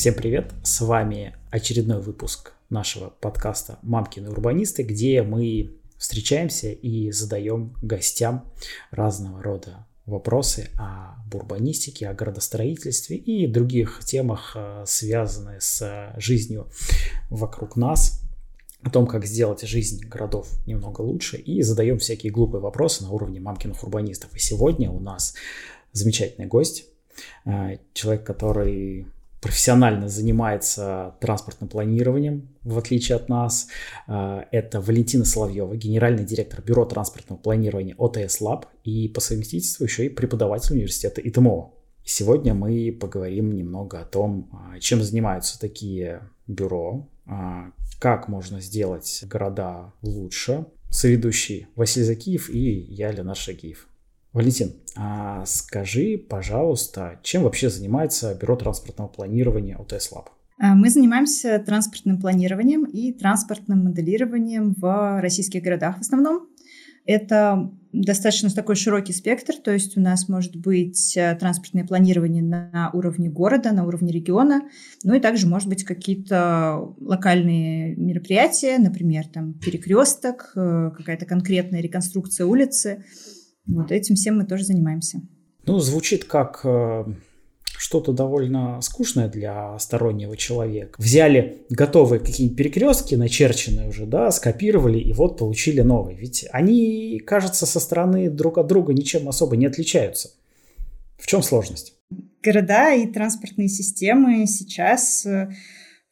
Всем привет! С вами очередной выпуск нашего подкаста «Мамкины урбанисты», где мы встречаемся и задаем гостям разного рода вопросы о урбанистике, о градостроительстве и других темах, э, связанных с жизнью вокруг нас, о том, как сделать жизнь городов немного лучше, и задаем всякие глупые вопросы на уровне мамкиных урбанистов. И сегодня у нас замечательный гость, э, человек, который профессионально занимается транспортным планированием, в отличие от нас. Э, это Валентина Соловьева, генеральный директор Бюро транспортного планирования ОТС Лаб и по совместительству еще и преподаватель университета ИТМО. Сегодня мы поговорим немного о том, э, чем занимаются такие бюро, э, как можно сделать города лучше. Соведущий Василий Закиев и я, Леонард Шагиев. Валентин, а скажи, пожалуйста, чем вообще занимается Бюро транспортного планирования ОТС Лаб? А, мы занимаемся транспортным планированием и транспортным моделированием в российских городах в основном. Это достаточно такой широкий спектр, то есть у нас может быть э, транспортное планирование на уровне города, на уровне региона, ну и также может быть какие-то локальные мероприятия, например, там перекресток, э, какая-то конкретная реконструкция улицы. Вот этим всем мы тоже занимаемся. Ну, звучит как э, что-то довольно скучное для стороннего человека. Взяли готовые какие-нибудь перекрестки, начерченные уже, да, скопировали и вот получили новые. Ведь они, кажется, со стороны друг от друга ничем особо не отличаются. В чем сложность? Города и транспортные системы сейчас э,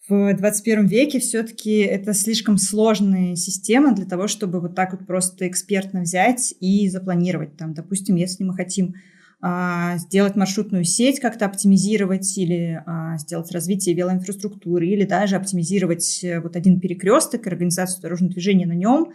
в 21 веке все-таки это слишком сложная система для того, чтобы вот так вот просто экспертно взять и запланировать. Там, допустим, если мы хотим а, сделать маршрутную сеть, как-то оптимизировать или а, сделать развитие велоинфраструктуры, или даже оптимизировать э, вот один перекресток организацию дорожного движения на нем,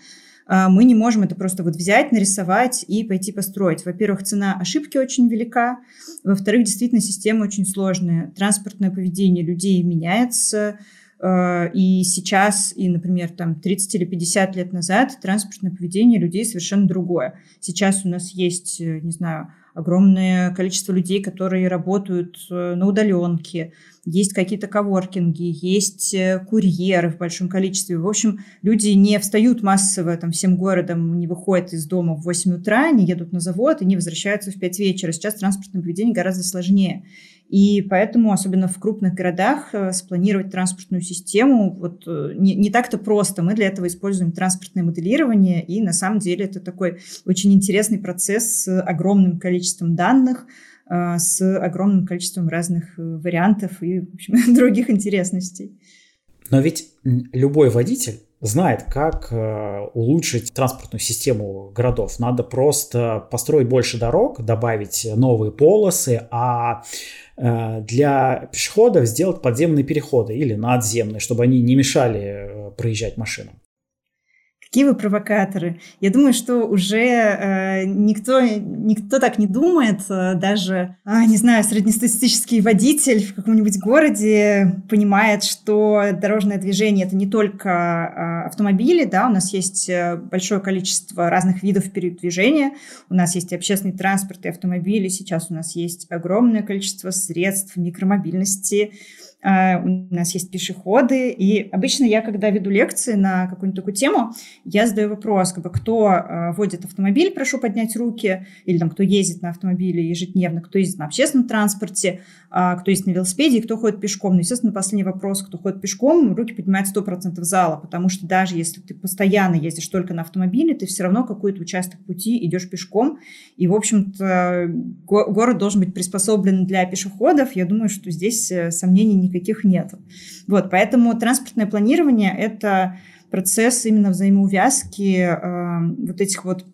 мы не можем это просто вот взять, нарисовать и пойти построить. Во-первых, цена ошибки очень велика. Во-вторых, действительно, система очень сложная. Транспортное поведение людей меняется. А, и сейчас, и, например, там 30 или 50 лет назад транспортное поведение людей совершенно другое. Сейчас у нас есть, э, не знаю, огромное количество людей, которые работают э, на удаленке, есть какие-то коворкинги, есть э, курьеры в большом количестве. В общем, люди не встают массово там, всем городом, не выходят из дома в 8 утра, не едут на завод и не возвращаются в 5 вечера. Сейчас транспортное поведение гораздо сложнее. И поэтому, особенно в крупных городах, э, спланировать транспортную систему вот, не, не так-то просто. Мы для этого используем транспортное моделирование, и на самом деле это такой очень интересный процесс с огромным количеством данных, а, с огромным количеством разных э, вариантов и в общем, других интересностей. Но ведь любой водитель знает, как э, улучшить транспортную систему городов. Надо просто построить больше дорог, добавить новые полосы, а э, для пешеходов сделать подземные переходы или надземные, чтобы они не мешали проезжать машинам. Какие вы провокаторы? Я думаю, что уже э, никто, никто так не думает. Э, даже, э, не знаю, среднестатистический водитель в каком-нибудь городе понимает, что дорожное движение — это не только э, автомобили, да, у нас есть э, большое количество разных видов передвижения. У нас есть общественный транспорт, и автомобили. Сейчас у нас есть огромное количество средств микромобильности, у нас есть пешеходы, и обычно я, когда веду лекции на какую-нибудь такую тему, я задаю вопрос, как бы, кто а, водит автомобиль, прошу поднять руки, или там, кто ездит на автомобиле ежедневно, кто ездит на общественном транспорте, а, кто ездит на велосипеде и кто ходит пешком. Ну, естественно, последний вопрос, кто ходит пешком, руки поднимают 100% зала, потому что даже если ты постоянно ездишь только на автомобиле, ты все равно какой-то участок пути идешь пешком, и, в общем-то, город должен быть приспособлен для пешеходов. Я думаю, что здесь э, сомнений не никаких нет. Вот, поэтому транспортное планирование – это процесс именно взаимоувязки э, вот этих вот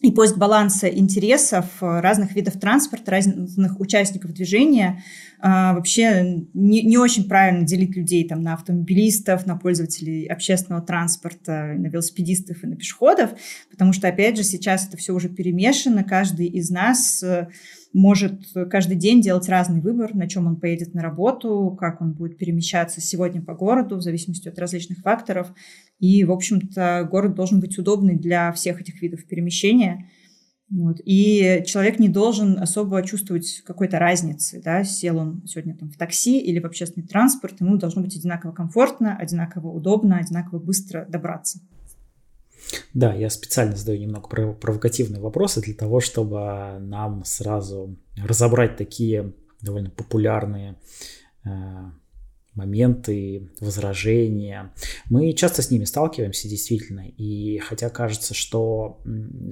и поиск баланса интересов разных видов транспорта, разных участников движения. А, вообще не, не очень правильно делить людей там, на автомобилистов, на пользователей общественного транспорта, на велосипедистов и на пешеходов, потому что, опять же, сейчас это все уже перемешано. Каждый из нас э, может каждый день делать разный выбор, на чем он поедет на работу, как он будет перемещаться сегодня по городу, в зависимости от различных факторов. И, в общем-то, город должен быть удобный для всех этих видов перемещения. Вот. И человек не должен особо чувствовать какой-то разницы, да, сел он сегодня там в такси или в общественный транспорт, ему должно быть одинаково комфортно, одинаково удобно, одинаково быстро добраться. Да, я специально задаю немного провокативные вопросы для того, чтобы нам сразу разобрать такие довольно популярные э, моменты, возражения. Мы часто с ними сталкиваемся действительно, и хотя кажется, что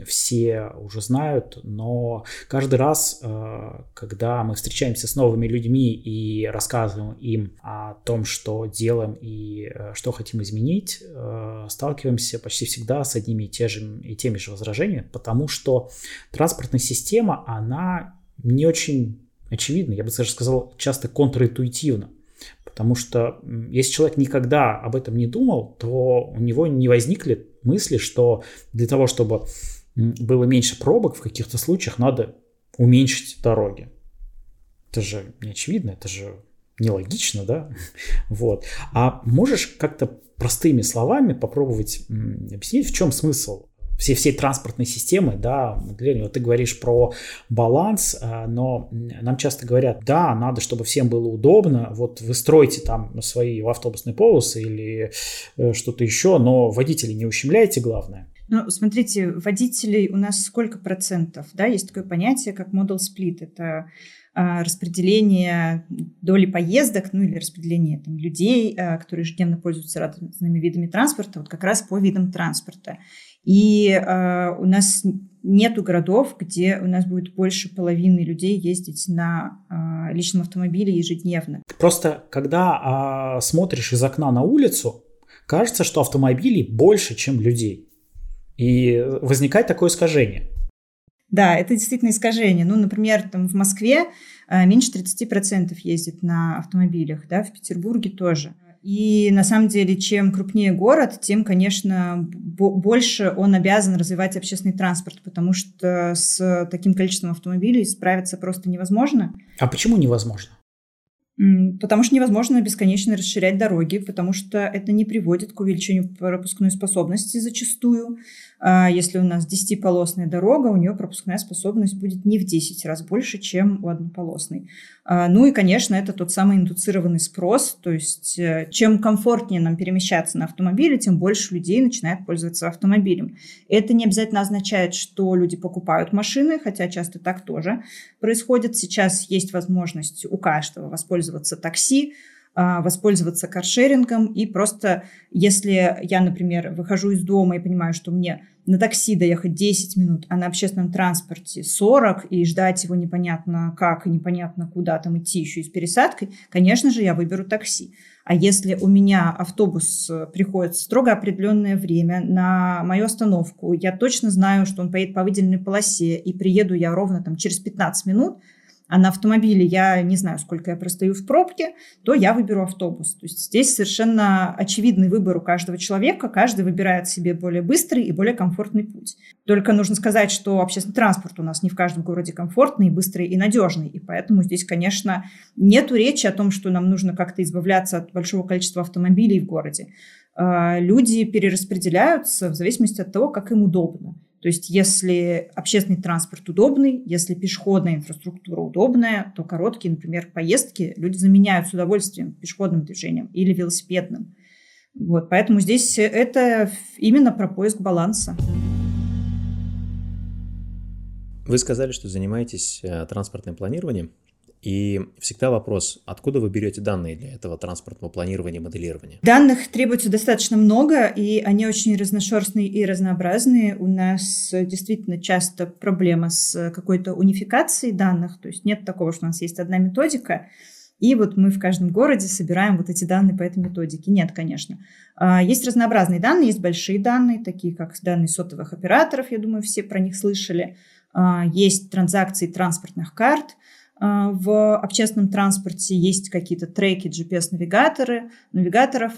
все уже знают, но каждый раз, э, когда мы встречаемся с новыми людьми и рассказываем им о том, что делаем и э, что хотим изменить, э, сталкиваемся почти всегда с одними и, те же, и теми же возражениями, потому что транспортная система, она не очень очевидна, я бы даже сказал, часто контринтуитивна. Потому что если человек никогда об этом не думал, то у него не возникли мысли, что для того, чтобы было меньше пробок, в каких-то случаях надо уменьшить дороги. Это же не очевидно, это же нелогично, да? Вот. А можешь как-то простыми словами попробовать объяснить, в чем смысл всей, всей транспортной системы, да, моделирование. Вот ты говоришь про баланс, а, но нам часто говорят, да, надо, чтобы всем было удобно, вот вы строите там свои автобусные полосы или э, что-то еще, но водителей не ущемляйте, главное. Ну, смотрите, водителей у нас сколько процентов, да, есть такое понятие, как model split, это а, распределение доли поездок, ну или распределение там, людей, а, которые ежедневно пользуются разными видами транспорта, вот как раз по видам транспорта. И э, у нас нету городов, где у нас будет больше половины людей ездить на э, личном автомобиле ежедневно. Просто когда э, смотришь из окна на улицу, кажется, что автомобилей больше, чем людей. И возникает такое искажение. Да, это действительно искажение. Ну, например, там в Москве э, меньше 30% ездит на автомобилях, да, в Петербурге тоже. И на самом деле, чем крупнее город, тем, конечно, больше он обязан развивать общественный транспорт, потому что с таким количеством автомобилей справиться просто невозможно. А почему невозможно? Потому что невозможно бесконечно расширять дороги, потому что это не приводит к увеличению пропускной способности зачастую. А если у нас 10-полосная дорога, у нее пропускная способность будет не в 10 раз больше, чем у однополосной. А, ну и, конечно, это тот самый индуцированный спрос, то есть э, чем комфортнее нам перемещаться на автомобиле, тем больше людей начинает пользоваться автомобилем. Это не обязательно означает, что люди покупают машины, хотя часто так тоже происходит. Сейчас есть возможность у каждого воспользоваться такси, воспользоваться каршерингом и просто, если я, например, выхожу из дома и понимаю, что мне на такси доехать 10 минут, а на общественном транспорте 40, и ждать его непонятно как и непонятно куда там идти еще и с пересадкой, конечно же, я выберу такси. А если у меня автобус приходит в строго определенное время на мою остановку, я точно знаю, что он поедет по выделенной полосе, и приеду я ровно там через 15 минут – а на автомобиле я не знаю, сколько я простою в пробке, то я выберу автобус. То есть здесь совершенно очевидный выбор у каждого человека. Каждый выбирает себе более быстрый и более комфортный путь. Только нужно сказать, что общественный транспорт у нас не в каждом городе комфортный, быстрый и надежный. И поэтому здесь, конечно, нету речи о том, что нам нужно как-то избавляться от большого количества автомобилей в городе. А, люди перераспределяются в зависимости от того, как им удобно. То есть если общественный транспорт удобный, если пешеходная инфраструктура удобная, то короткие, например, поездки люди заменяют с удовольствием пешеходным движением или велосипедным. Вот, поэтому здесь это именно про поиск баланса. Вы сказали, что занимаетесь э, транспортным планированием. И всегда вопрос, откуда вы берете данные для этого транспортного планирования и моделирования? Данных требуется достаточно много, и они очень разношерстные и разнообразные. У нас действительно часто проблема с какой-то унификацией данных, то есть нет такого, что у нас есть одна методика, и вот мы в каждом городе собираем вот эти данные по этой методике. Нет, конечно. А, есть разнообразные данные, есть большие данные, такие как данные сотовых операторов, я думаю, все про них слышали. А, есть транзакции транспортных карт – в общественном транспорте есть какие-то треки GPS-навигаторы, навигаторов,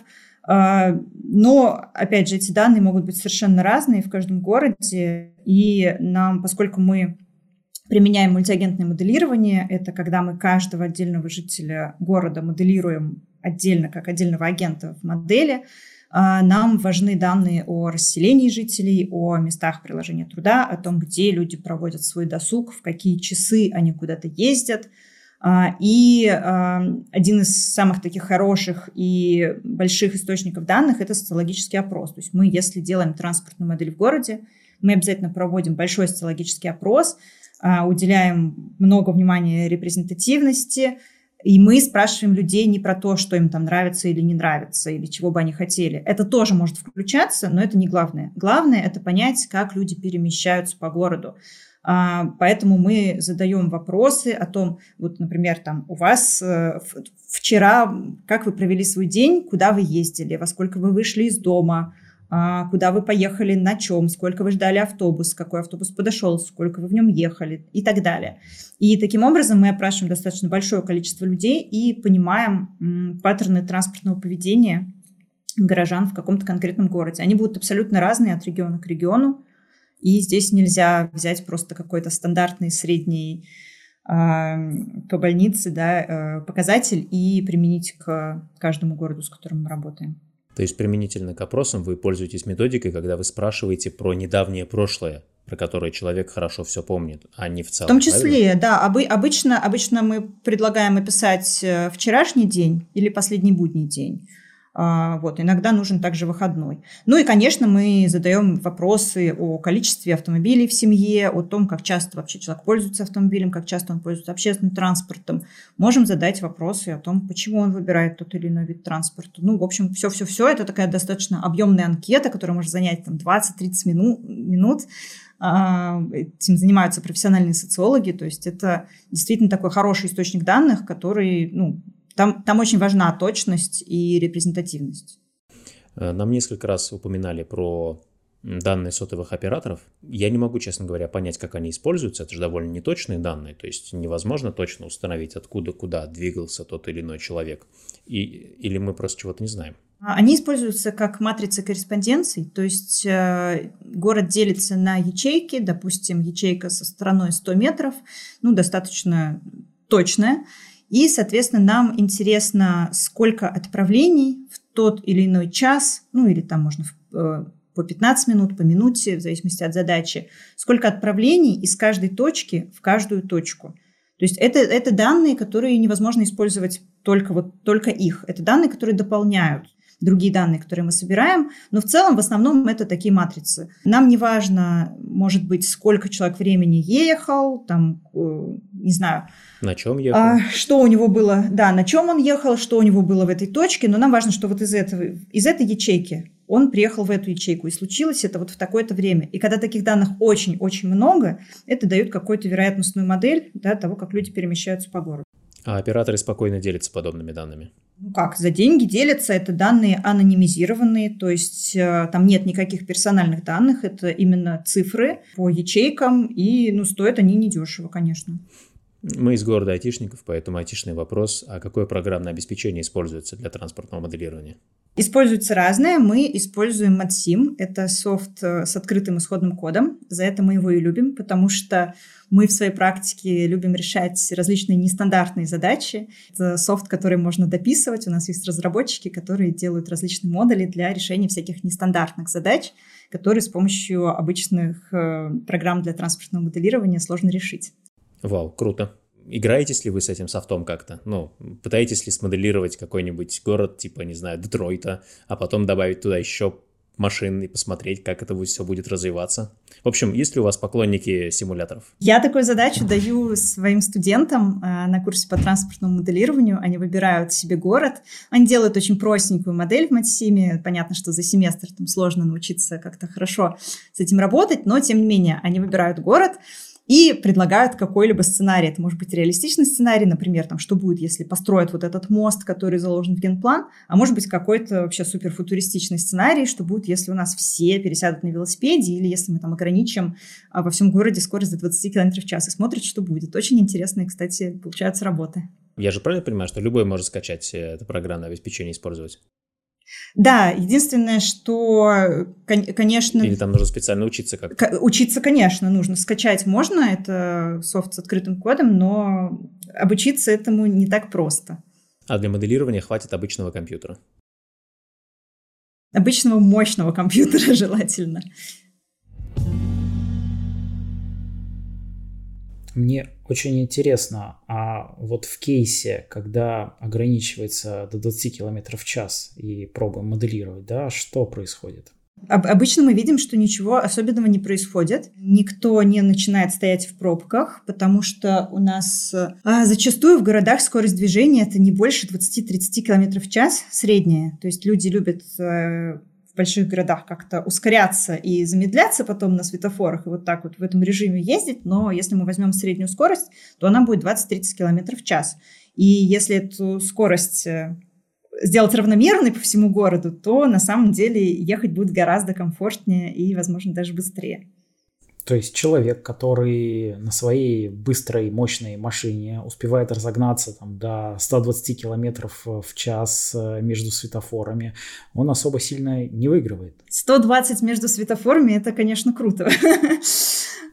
а, но, опять же, эти данные могут быть совершенно разные в каждом городе, и нам, поскольку мы применяем мультиагентное моделирование, это когда мы каждого отдельного жителя города моделируем отдельно, как отдельного агента в модели, А, нам важны данные о расселении жителей, о местах приложения труда, о том, где люди проводят свой досуг, в какие часы они куда-то ездят. А, и один из самых таких хороших и больших источников данных – это социологический опрос. То есть мы, если делаем транспортную модель в городе, мы обязательно проводим большой социологический опрос, а, уделяем много внимания репрезентативности, и мы спрашиваем людей не про то, что им там нравится или не нравится, или чего бы они хотели. Это тоже может включаться, но это не главное. Главное – это понять, как люди перемещаются по городу. А, поэтому мы задаем вопросы о том, вот, например, там у вас э, вчера, как вы провели свой день, куда вы ездили, во сколько вы вышли из дома, куда вы поехали, на чем, сколько вы ждали автобус, какой автобус подошел, сколько вы в нем ехали и так далее. И таким образом мы опрашиваем достаточно большое количество людей и понимаем паттерны транспортного поведения горожан в каком-то конкретном городе. Они будут абсолютно разные от региона к региону, и здесь нельзя взять просто какой-то стандартный средний а, по больнице да, э, показатель и применить к каждому городу, с которым мы работаем. То есть применительно к опросам вы пользуетесь методикой, когда вы спрашиваете про недавнее прошлое, про которое человек хорошо все помнит, а не в целом. В том числе, правильно? да. Обы- обычно, обычно мы предлагаем описать э, вчерашний день или последний будний день. А, вот, иногда нужен также выходной. Ну и, конечно, мы задаем вопросы о количестве автомобилей в семье, о том, как часто вообще человек пользуется автомобилем, как часто он пользуется общественным транспортом. Можем задать вопросы о том, почему он выбирает тот или иной вид транспорта. Ну, в общем, все-все-все. Это такая достаточно объемная анкета, которая может занять там 20-30 мину- минут. А, этим занимаются профессиональные социологи. То есть это действительно такой хороший источник данных, который ну, там, там очень важна точность и репрезентативность. Э, нам несколько раз упоминали про данные сотовых операторов. Я не могу, честно говоря, понять, как они используются. Это же довольно неточные данные, то есть невозможно точно установить, откуда, куда двигался тот или иной человек. И, или мы просто чего-то не знаем. А, они используются как матрица корреспонденций, то есть э, город делится на ячейки, допустим, ячейка со стороной 100 метров, ну, достаточно точная, и, соответственно, нам интересно, сколько отправлений в тот или иной час, ну или там можно э, по 15 минут, по минуте, в зависимости от задачи, сколько отправлений из каждой точки в каждую точку. То есть это, это данные, которые невозможно использовать только, вот, только их. Это данные, которые дополняют другие данные, которые мы собираем, но в целом в основном это такие матрицы. Нам не важно, может быть, сколько человек времени ехал, там, э, не знаю, на чем ехал? А, что у него было, да, на чем он ехал, что у него было в этой точке, но нам важно, что вот из, этого, из этой ячейки он приехал в эту ячейку, и случилось это вот в такое-то время. И когда таких данных очень-очень много, это дает какую-то вероятностную модель да, того, как люди перемещаются по городу. А операторы спокойно делятся подобными данными? Ну как, за деньги делятся, это данные анонимизированные, то есть э, там нет никаких персональных данных, это именно цифры по ячейкам, и ну, стоят они недешево, конечно. Мы из города айтишников, поэтому айтишный вопрос, а какое программное обеспечение используется для транспортного моделирования? Используется разное. Мы используем MadSim. Это софт э, с открытым исходным кодом. За это мы его и любим, потому что мы в своей практике любим решать различные нестандартные задачи. Это софт, который можно дописывать. У нас есть разработчики, которые делают различные модули для решения всяких нестандартных задач, которые с помощью обычных э, программ для транспортного моделирования сложно решить. Вау, круто. Играетесь ли вы с этим софтом как-то? Ну, пытаетесь ли смоделировать какой-нибудь город, типа, не знаю, Детройта, а потом добавить туда еще машин и посмотреть, как это все будет развиваться. В общем, есть ли у вас поклонники симуляторов? Я такую задачу даю своим студентам э, на курсе по транспортному моделированию. Они выбирают себе город. Они делают очень простенькую модель в Матсиме. Понятно, что за семестр там сложно научиться как-то хорошо с этим работать, но тем не менее они выбирают город, и предлагают какой-либо сценарий. Это может быть реалистичный сценарий, например, там, что будет, если построят вот этот мост, который заложен в генплан, а может быть какой-то вообще суперфутуристичный сценарий, что будет, если у нас все пересядут на велосипеде или если мы там ограничим а, во всем городе скорость до 20 км в час и смотрят, что будет. Очень интересные, кстати, получаются работы. Я же правильно понимаю, что любой может скачать это программное обеспечение и использовать? Да, единственное, что, конечно... Или там нужно специально учиться как Учиться, конечно, нужно. Скачать можно, это софт с открытым кодом, но обучиться этому не так просто. А для моделирования хватит обычного компьютера? Обычного мощного компьютера желательно. Мне очень интересно, а вот в кейсе, когда ограничивается до 20 км в час и пробуем моделировать, да, что происходит? Обычно мы видим, что ничего особенного не происходит. Никто не начинает стоять в пробках, потому что у нас а, зачастую в городах скорость движения это не больше 20-30 км в час средняя. То есть люди любят э, в больших городах как-то ускоряться и замедляться потом на светофорах и вот так вот в этом режиме ездить, но если мы возьмем среднюю скорость, то она будет 20-30 км в час. И если эту скорость э, сделать равномерной по всему городу, то на самом деле ехать будет гораздо комфортнее и, возможно, даже быстрее. То есть человек, который на своей быстрой, мощной машине успевает разогнаться там, до 120 километров в час э, между светофорами, он особо сильно не выигрывает. 120 между светофорами – это, конечно, круто.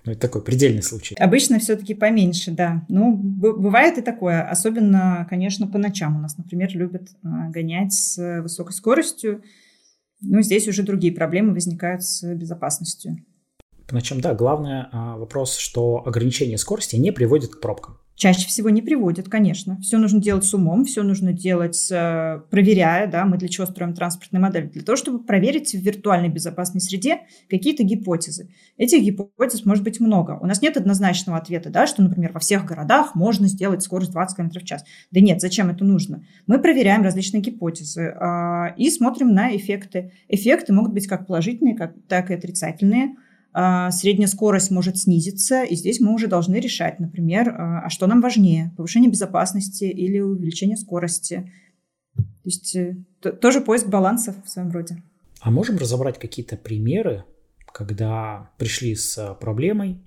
Ну, это такой предельный случай. Обычно все-таки поменьше, да. Ну, бывает и такое. Особенно, конечно, по ночам. У нас, например, любят а, гонять с высокой скоростью. Ну, здесь уже другие проблемы возникают с безопасностью ночам, да, главное а, вопрос, что ограничение скорости не приводит к пробкам. Чаще всего не приводит, конечно. Все нужно делать с умом, все нужно делать, э, проверяя, да, мы для чего строим транспортные модели? Для того, чтобы проверить в виртуальной безопасной среде какие-то гипотезы. Этих гипотез может быть много. У нас нет однозначного ответа, да, что, например, во всех городах можно сделать скорость 20 км в час. Да нет, зачем это нужно? Мы проверяем различные гипотезы э, и смотрим на эффекты. Эффекты могут быть как положительные, как, так и отрицательные. А, средняя скорость может снизиться, и здесь мы уже должны решать, например, а, а что нам важнее, повышение безопасности или увеличение скорости. То есть э, тоже поиск баланса в своем роде. А можем разобрать какие-то примеры, когда пришли с проблемой,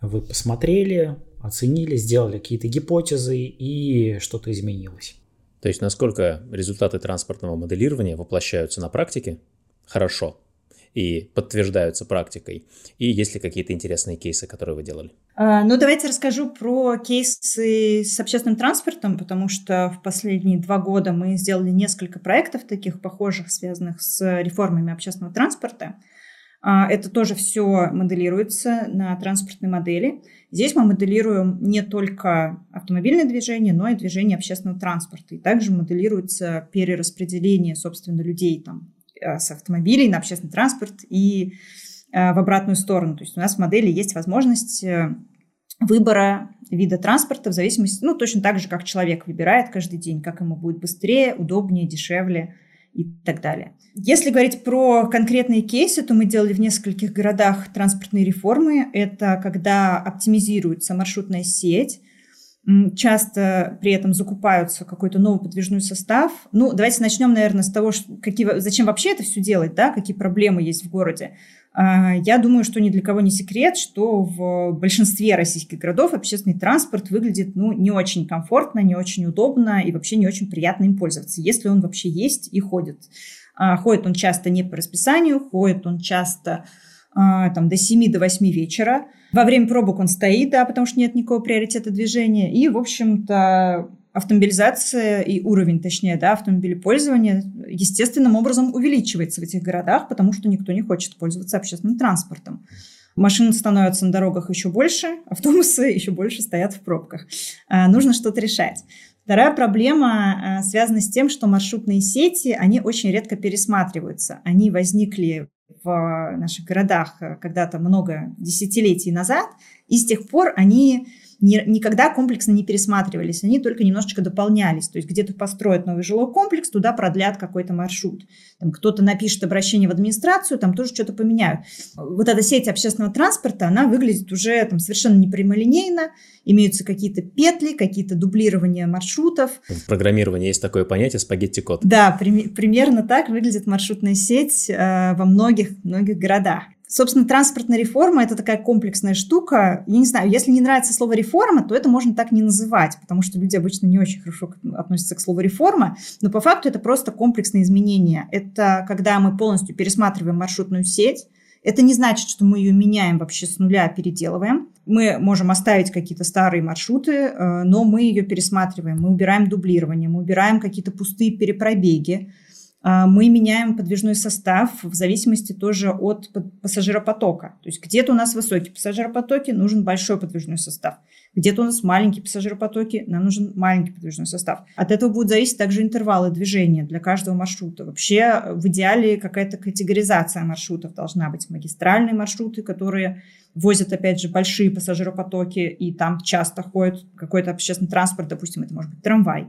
вы посмотрели, оценили, сделали какие-то гипотезы и что-то изменилось? То есть насколько результаты транспортного моделирования воплощаются на практике? Хорошо и подтверждаются практикой? И есть ли какие-то интересные кейсы, которые вы делали? А, ну, давайте расскажу про кейсы с общественным транспортом, потому что в последние два года мы сделали несколько проектов таких похожих, связанных с реформами общественного транспорта. А, это тоже все моделируется на транспортной модели. Здесь мы моделируем не только автомобильное движение, но и движение общественного транспорта. И также моделируется перераспределение, собственно, людей там с автомобилей на общественный транспорт и э, в обратную сторону. То есть у нас в модели есть возможность э, выбора вида транспорта в зависимости, ну, точно так же, как человек выбирает каждый день, как ему будет быстрее, удобнее, дешевле и так далее. Если говорить про конкретные кейсы, то мы делали в нескольких городах транспортные реформы. Это когда оптимизируется маршрутная сеть, часто при этом закупаются какой-то новый подвижной состав. Ну, давайте начнем, наверное, с того, какие, зачем вообще это все делать, да, какие проблемы есть в городе. А, я думаю, что ни для кого не секрет, что в большинстве российских городов общественный транспорт выглядит ну, не очень комфортно, не очень удобно и вообще не очень приятно им пользоваться, если он вообще есть и ходит. А, ходит он часто не по расписанию, ходит он часто а, там, до 7 до 8 вечера. Во время пробок он стоит, да, потому что нет никакого приоритета движения. И, в общем-то, автомобилизация и уровень, точнее, да, автомобилепользования естественным образом увеличивается в этих городах, потому что никто не хочет пользоваться общественным транспортом. Машин становится на дорогах еще больше, автобусы еще больше стоят в пробках. А, нужно что-то решать. Вторая проблема а, связана с тем, что маршрутные сети, они очень редко пересматриваются. Они возникли в наших городах э, когда-то много десятилетий назад, и с тех пор они ни, никогда комплексно не пересматривались, они только немножечко дополнялись. То есть где-то построят новый жилой комплекс, туда продлят какой-то маршрут. Там кто-то напишет обращение в администрацию, там тоже что-то поменяют. Вот эта сеть общественного транспорта, она выглядит уже там совершенно непрямолинейно, имеются какие-то петли, какие-то дублирования маршрутов. В программировании есть такое понятие спагетти-код. Да, при, примерно так выглядит маршрутная сеть э, во многих, многих городах. Собственно, транспортная реформа – это такая комплексная штука. Я не знаю, если не нравится слово «реформа», то это можно так не называть, потому что люди обычно не очень хорошо относятся к слову «реформа», но по факту это просто комплексные изменения. Это когда мы полностью пересматриваем маршрутную сеть, это не значит, что мы ее меняем вообще с нуля, переделываем. Мы можем оставить какие-то старые маршруты, э, но мы ее пересматриваем. Мы убираем дублирование, мы убираем какие-то пустые перепробеги, а, мы меняем подвижной состав в зависимости тоже от пассажиропотока. То есть где-то у нас высокий пассажиропотоки, нужен большой подвижной состав. Где-то у нас маленькие пассажиропотоки, нам нужен маленький подвижной состав. От этого будут зависеть также интервалы движения для каждого маршрута. Вообще в идеале какая-то категоризация маршрутов должна быть. Магистральные маршруты, которые возят, опять же, большие пассажиропотоки, и там часто ходит какой-то общественный транспорт, допустим, это может быть трамвай.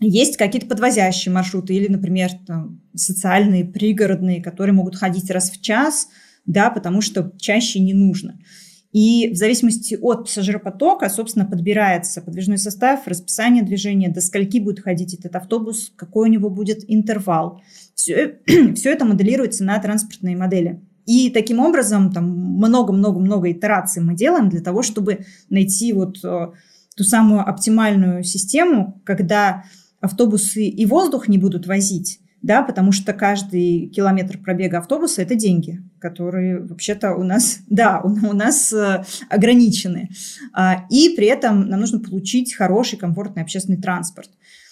Есть какие-то подвозящие маршруты или, например, там, социальные, пригородные, которые могут ходить раз в час, да, потому что чаще не нужно. И в зависимости от пассажиропотока, собственно, подбирается подвижной состав, расписание движения, до скольки будет ходить этот автобус, какой у него будет интервал. Все, все это моделируется на транспортные модели. И таким образом там много-много-много итераций мы делаем для того, чтобы найти вот э, ту самую оптимальную систему, когда автобусы и воздух не будут возить, да, потому что каждый километр пробега автобуса – это деньги, которые вообще-то у нас, да, у, у нас э, ограничены. А, и при этом нам нужно получить хороший, комфортный общественный транспорт.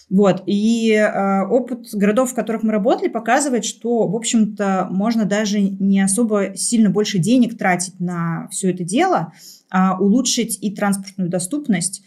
Вот. И э, опыт городов, в которых мы работали, показывает, что, в общем-то, можно даже не особо сильно больше денег тратить на все это дело, а улучшить и транспортную доступность,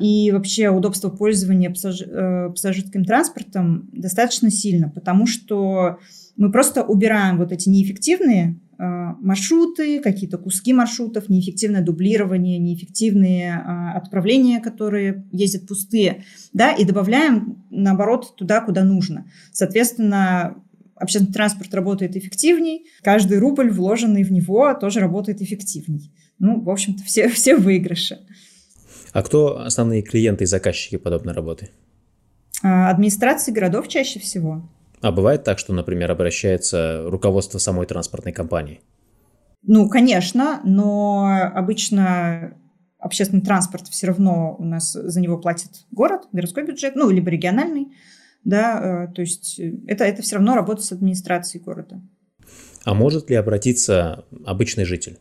и вообще удобство пользования э, пассажирским транспортом достаточно сильно, потому что мы просто убираем вот эти неэффективные а, маршруты, какие-то куски маршрутов, неэффективное дублирование, неэффективные а, отправления, которые ездят пустые, да, и добавляем, наоборот, туда, куда нужно. Соответственно, общественный транспорт работает эффективней, каждый рубль, вложенный в него, тоже работает эффективней. Ну, в общем-то, все, все выигрыши. А кто основные клиенты и заказчики подобной работы? А, администрации городов чаще всего. А бывает так, что, например, обращается руководство самой транспортной компании? Ну, конечно, но обычно общественный транспорт все равно у нас за него платит город, городской бюджет, ну, либо региональный, да, э, то есть это, это все равно работа с администрацией города. А может ли обратиться обычный житель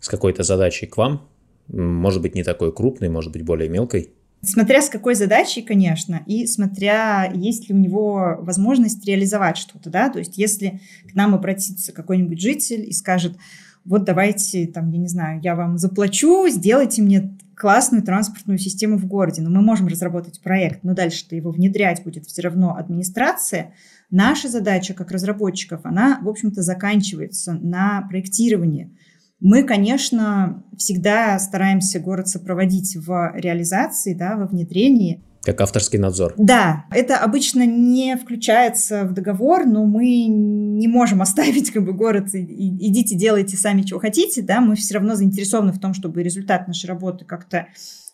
с какой-то задачей к вам может быть, не такой крупной, может быть, более мелкой? Смотря с какой задачей, конечно, и смотря, есть ли у него возможность реализовать что-то, да, то есть если к нам обратится какой-нибудь житель и скажет, вот давайте, там, я не знаю, я вам заплачу, сделайте мне классную транспортную систему в городе, но мы можем разработать проект, но дальше-то его внедрять будет все равно администрация. Наша задача как разработчиков, она, в общем-то, заканчивается на проектировании – мы, конечно, всегда стараемся город сопроводить в реализации, да, во внедрении. Как авторский надзор. Да, это обычно не включается в договор, но мы не можем оставить как бы город, и, идите делайте сами, чего хотите, да, мы все равно заинтересованы в том, чтобы результат нашей работы как-то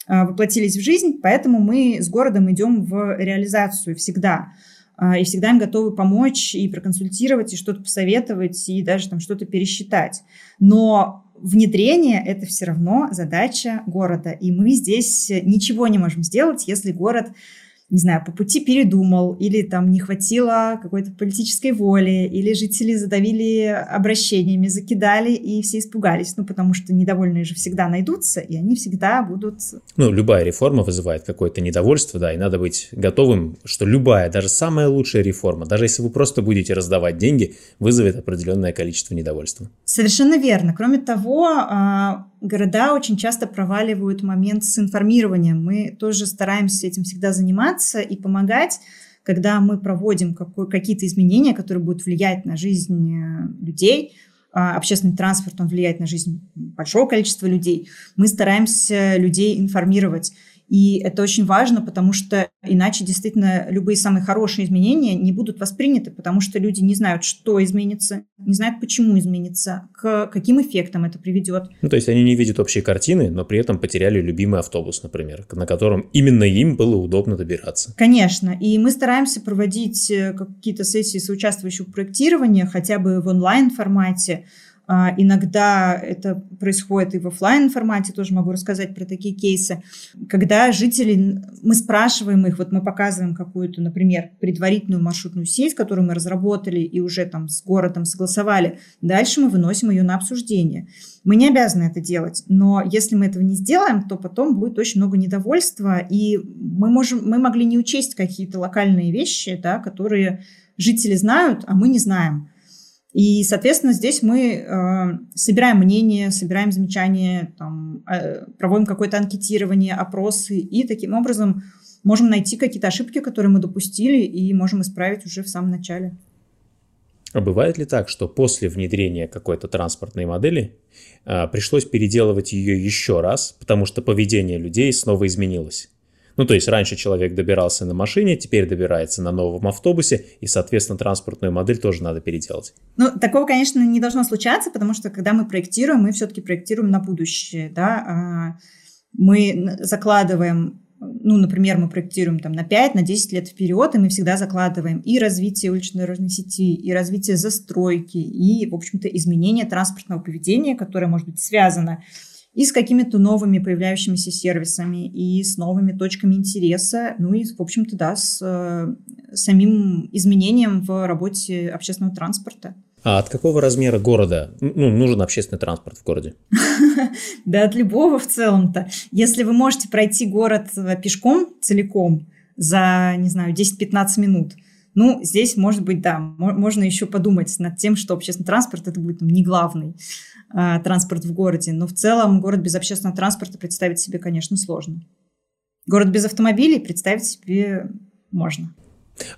э, воплотились в жизнь, поэтому мы с городом идем в реализацию всегда. А, и всегда им готовы помочь и проконсультировать, и что-то посоветовать, и даже там что-то пересчитать. Но внедрение – это все равно задача города, и мы здесь ничего не можем сделать, если город не знаю, по пути передумал, или там не хватило какой-то политической воли, или жители задавили обращениями, закидали, и все испугались. Ну, потому что недовольные же всегда найдутся, и они всегда будут... Ну, любая реформа вызывает какое-то недовольство, да, и надо быть готовым, что любая, даже самая лучшая реформа, даже если вы просто будете раздавать деньги, вызовет определенное количество недовольства. Совершенно верно. Кроме того, а, города очень часто проваливают момент с информированием. Мы тоже стараемся этим всегда заниматься и помогать, когда мы проводим какие-то изменения, которые будут влиять на жизнь э, людей, а, общественный транспорт, он влияет на жизнь большого количества людей. Мы стараемся людей информировать. И это очень важно, потому что иначе действительно любые самые хорошие изменения не будут восприняты, потому что люди не знают, что изменится, не знают, почему изменится, к каким эффектам это приведет. Ну, то есть они не видят общей картины, но при этом потеряли любимый автобус, например, на котором именно им было удобно добираться. Конечно. И мы стараемся проводить э, какие-то сессии соучаствующего проектирования хотя бы в онлайн-формате, иногда это происходит и в офлайн формате, тоже могу рассказать про такие кейсы, когда жители, мы спрашиваем их, вот мы показываем какую-то, например, предварительную маршрутную сеть, которую мы разработали и уже там с городом согласовали, дальше мы выносим ее на обсуждение. Мы не обязаны это делать, но если мы этого не сделаем, то потом будет очень много недовольства, и мы, можем, мы могли не учесть какие-то локальные вещи, да, которые жители знают, а мы не знаем. И, соответственно, здесь мы э, собираем мнение, собираем замечания, там, э, проводим какое-то анкетирование, опросы, и таким образом можем найти какие-то ошибки, которые мы допустили, и можем исправить уже в самом начале. А бывает ли так, что после внедрения какой-то транспортной модели э, пришлось переделывать ее еще раз, потому что поведение людей снова изменилось? Ну, то есть раньше человек добирался на машине, теперь добирается на новом автобусе, и, соответственно, транспортную модель тоже надо переделать. Ну, такого, конечно, не должно случаться, потому что, когда мы проектируем, мы все-таки проектируем на будущее, да, а мы закладываем ну, например, мы проектируем там на 5, на 10 лет вперед, и мы всегда закладываем и развитие уличной дорожной сети, и развитие застройки, и, в общем-то, изменение транспортного поведения, которое может быть связано и с какими-то новыми появляющимися сервисами, и с новыми точками интереса, ну и, в общем-то, да, с э, самим изменением в работе общественного транспорта. А от какого размера города ну, нужен общественный транспорт в городе? Да от любого в целом-то. Если вы можете пройти город э, пешком целиком за, не знаю, 10-15 минут, ну, здесь, может быть, да, можно еще подумать над тем, что общественный транспорт это будет там, не главный. А, транспорт в городе. Но в целом город без общественного транспорта представить себе, конечно, сложно. Город без автомобилей представить себе можно.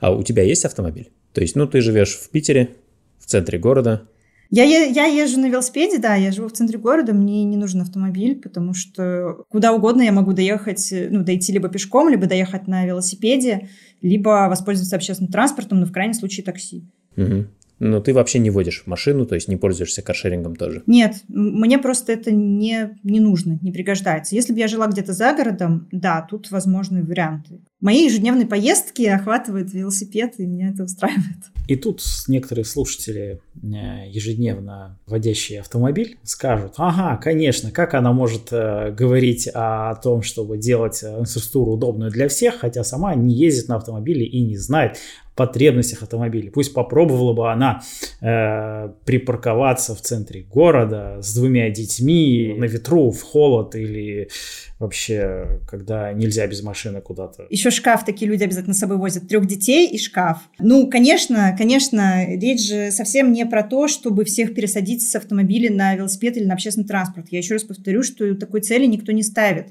А у тебя есть автомобиль? То есть, ну, ты живешь в Питере, в центре города. Я, я езжу на велосипеде, да, я живу в центре города, мне не нужен автомобиль, потому что куда угодно я могу доехать, ну, дойти либо пешком, либо доехать на велосипеде, либо воспользоваться общественным транспортом, но в крайнем случае такси. Угу. Но ты вообще не водишь машину, то есть не пользуешься каршерингом тоже? Нет, мне просто это не, не нужно, не пригождается. Если бы я жила где-то за городом, да, тут возможны варианты. Мои ежедневные поездки охватывают велосипед, и меня это устраивает. И тут некоторые слушатели, э, ежедневно водящие автомобиль, скажут, ага, конечно, как она может э, говорить о том, чтобы делать э, инфраструктуру удобную для всех, хотя сама не ездит на автомобиле и не знает потребностях автомобиля. Пусть попробовала бы она э, припарковаться в центре города с двумя детьми на ветру, в холод или вообще, когда нельзя без машины куда-то. Еще шкаф такие люди обязательно с собой возят. Трех детей и шкаф. Ну, конечно, конечно, речь же совсем не про то, чтобы всех пересадить с автомобиля на велосипед или на общественный транспорт. Я еще раз повторю, что такой цели никто не ставит.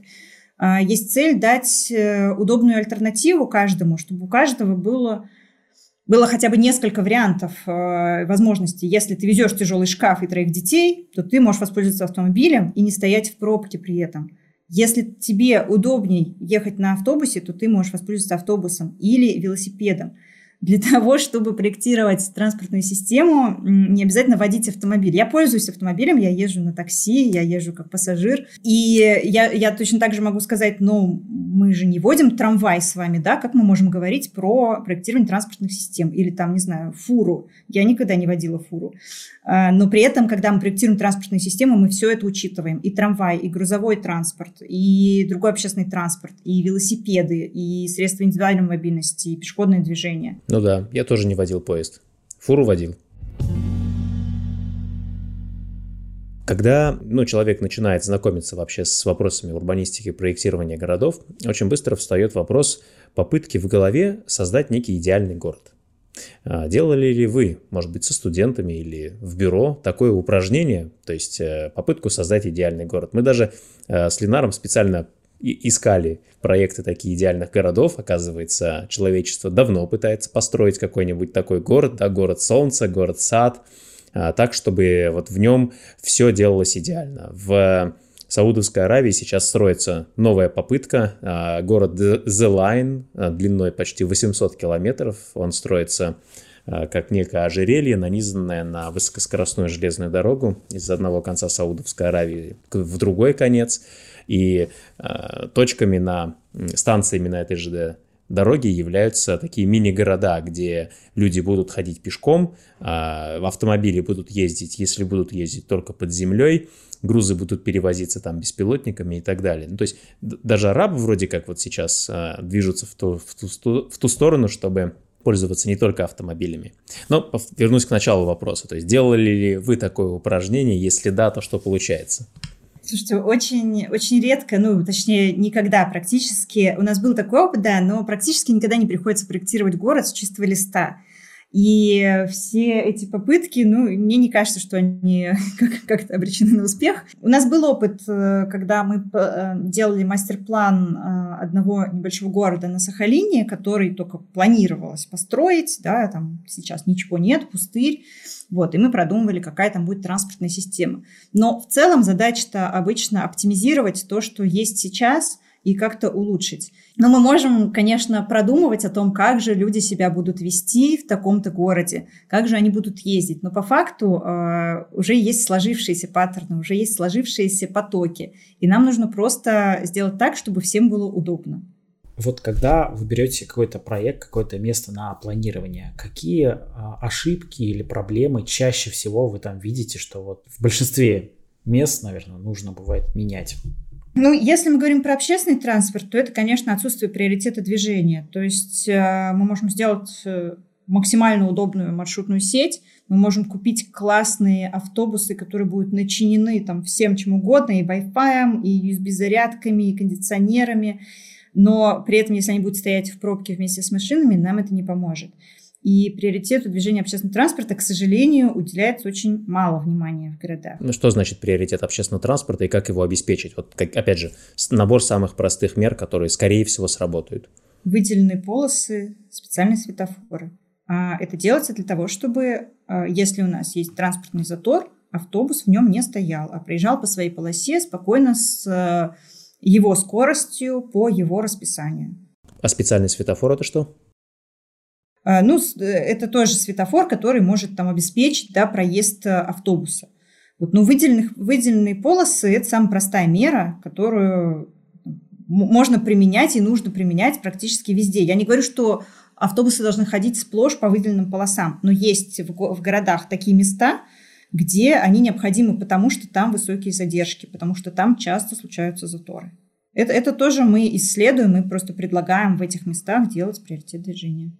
А, есть цель дать э, удобную альтернативу каждому, чтобы у каждого было было хотя бы несколько вариантов э, возможностей. Если ты везешь тяжелый шкаф и троих детей, то ты можешь воспользоваться автомобилем и не стоять в пробке при этом. Если тебе удобней ехать на автобусе, то ты можешь воспользоваться автобусом или велосипедом. Для того, чтобы проектировать транспортную систему, не обязательно водить автомобиль. Я пользуюсь автомобилем, я езжу на такси, я езжу как пассажир. И я, я точно так же могу сказать, ну, мы же не водим трамвай с вами, да, как мы можем говорить про проектирование транспортных систем или там, не знаю, фуру. Я никогда не водила фуру. А, но при этом, когда мы проектируем транспортную систему, мы все это учитываем. И трамвай, и грузовой транспорт, и другой общественный транспорт, и велосипеды, и средства индивидуальной мобильности, и пешеходное движение. Ну да, я тоже не водил поезд. Фуру водил. Когда ну, человек начинает знакомиться вообще с вопросами урбанистики проектирования городов, очень быстро встает вопрос попытки в голове создать некий идеальный город. А, делали ли вы, может быть, со студентами или в бюро такое упражнение, то есть э, попытку создать идеальный город? Мы даже э, с Ленаром специально искали проекты таких идеальных городов. Оказывается, человечество давно пытается построить какой-нибудь такой город, да, город солнца, город сад, а, так, чтобы вот в нем все делалось идеально. В Саудовской Аравии сейчас строится новая попытка. А, город The Line а, длиной почти 800 километров. Он строится как некое ожерелье, нанизанное на высокоскоростную железную дорогу из одного конца Саудовской Аравии в другой конец. И э, точками на станциями на этой же дороги являются такие мини-города, где люди будут ходить пешком, а в автомобиле будут ездить, если будут ездить только под землей, грузы будут перевозиться там беспилотниками и так далее. Ну, то есть даже арабы вроде как вот сейчас а, движутся в ту, в, ту, в ту сторону, чтобы пользоваться не только автомобилями. Но вернусь к началу вопроса. То есть делали ли вы такое упражнение? Если да, то что получается? Слушайте, очень, очень редко, ну, точнее, никогда практически. У нас был такой опыт, да, но практически никогда не приходится проектировать город с чистого листа. И все эти попытки, ну, мне не кажется, что они как-то обречены на успех. У нас был опыт, э, когда мы э, делали мастер-план э, одного небольшого города на Сахалине, который только планировалось построить, да, там сейчас ничего нет, пустырь. Вот, и мы продумывали, какая там будет транспортная система. Но в целом задача-то обычно оптимизировать то, что есть сейчас – и как-то улучшить. Но мы можем, конечно, продумывать о том, как же люди себя будут вести в таком-то городе, как же они будут ездить. Но по факту э, уже есть сложившиеся паттерны, уже есть сложившиеся потоки. И нам нужно просто сделать так, чтобы всем было удобно. Вот когда вы берете какой-то проект, какое-то место на планирование, какие э, ошибки или проблемы чаще всего вы там видите, что вот в большинстве мест, наверное, нужно бывает менять? Ну, если мы говорим про общественный транспорт, то это, конечно, отсутствие приоритета движения. То есть э, мы можем сделать э, максимально удобную маршрутную сеть, мы можем купить классные автобусы, которые будут начинены там всем чем угодно, и Wi-Fi, и USB-зарядками, и кондиционерами, но при этом, если они будут стоять в пробке вместе с машинами, нам это не поможет. И приоритету движения общественного транспорта, к сожалению, уделяется очень мало внимания в городах. Ну что значит приоритет общественного транспорта и как его обеспечить? Вот, как, опять же, набор самых простых мер, которые, скорее всего, сработают. Выделенные полосы, специальные светофоры. А это делается для того, чтобы, а, если у нас есть транспортный затор, автобус в нем не стоял, а проезжал по своей полосе спокойно с а, его скоростью по его расписанию. А специальный светофор это что? А, ну, э, это тоже светофор, который может там обеспечить да, проезд э, автобуса. Вот, но выделенных, выделенные полосы – это самая простая мера, которую можно применять и нужно применять практически везде. Я не говорю, что автобусы должны ходить сплошь по выделенным полосам, но есть в, в городах такие места, где они необходимы, потому что там высокие задержки, потому что там часто случаются заторы. Это, это тоже мы исследуем, мы просто предлагаем в этих местах делать приоритет движения.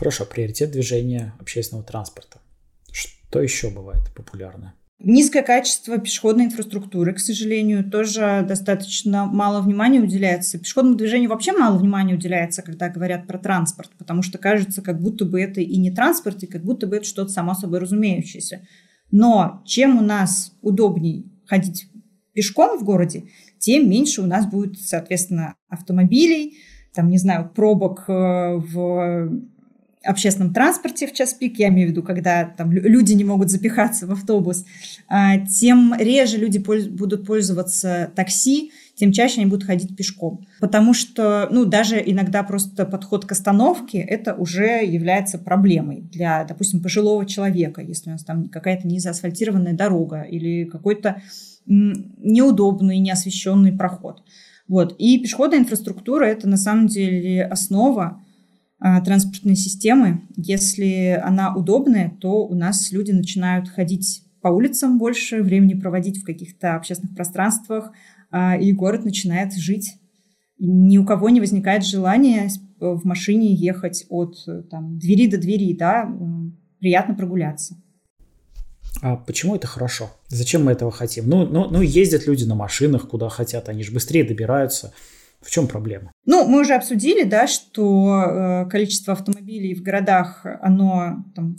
Хорошо, приоритет движения общественного транспорта. Что еще бывает популярно? Низкое качество пешеходной инфраструктуры, к сожалению, тоже достаточно мало внимания уделяется. Пешеходному движению вообще мало внимания уделяется, когда говорят про транспорт, потому что кажется, как будто бы это и не транспорт, и как будто бы это что-то само собой разумеющееся. Но чем у нас удобней ходить пешком в городе, тем меньше у нас будет, соответственно, автомобилей, там, не знаю, пробок э, в общественном транспорте в час пик, я имею в виду, когда там люди не могут запихаться в автобус, а, тем реже люди будут пользоваться такси, тем чаще они будут ходить пешком. Потому что, ну, даже иногда просто подход к остановке, это уже является проблемой для, допустим, пожилого человека, если у нас там какая-то незаасфальтированная дорога или какой-то неудобный, неосвещенный проход. Вот. И пешеходная инфраструктура – это на самом деле основа транспортной системы. Если она удобная, то у нас люди начинают ходить по улицам больше, времени проводить в каких-то общественных пространствах, а, и город начинает жить. Ни у кого не возникает желания в машине ехать от там, двери до двери, да, приятно прогуляться. А почему это хорошо? Зачем мы этого хотим? Ну, ну, ну, ездят люди на машинах, куда хотят, они же быстрее добираются. В чем проблема? Ну, мы уже обсудили, да, что э, количество автомобилей в городах, оно там,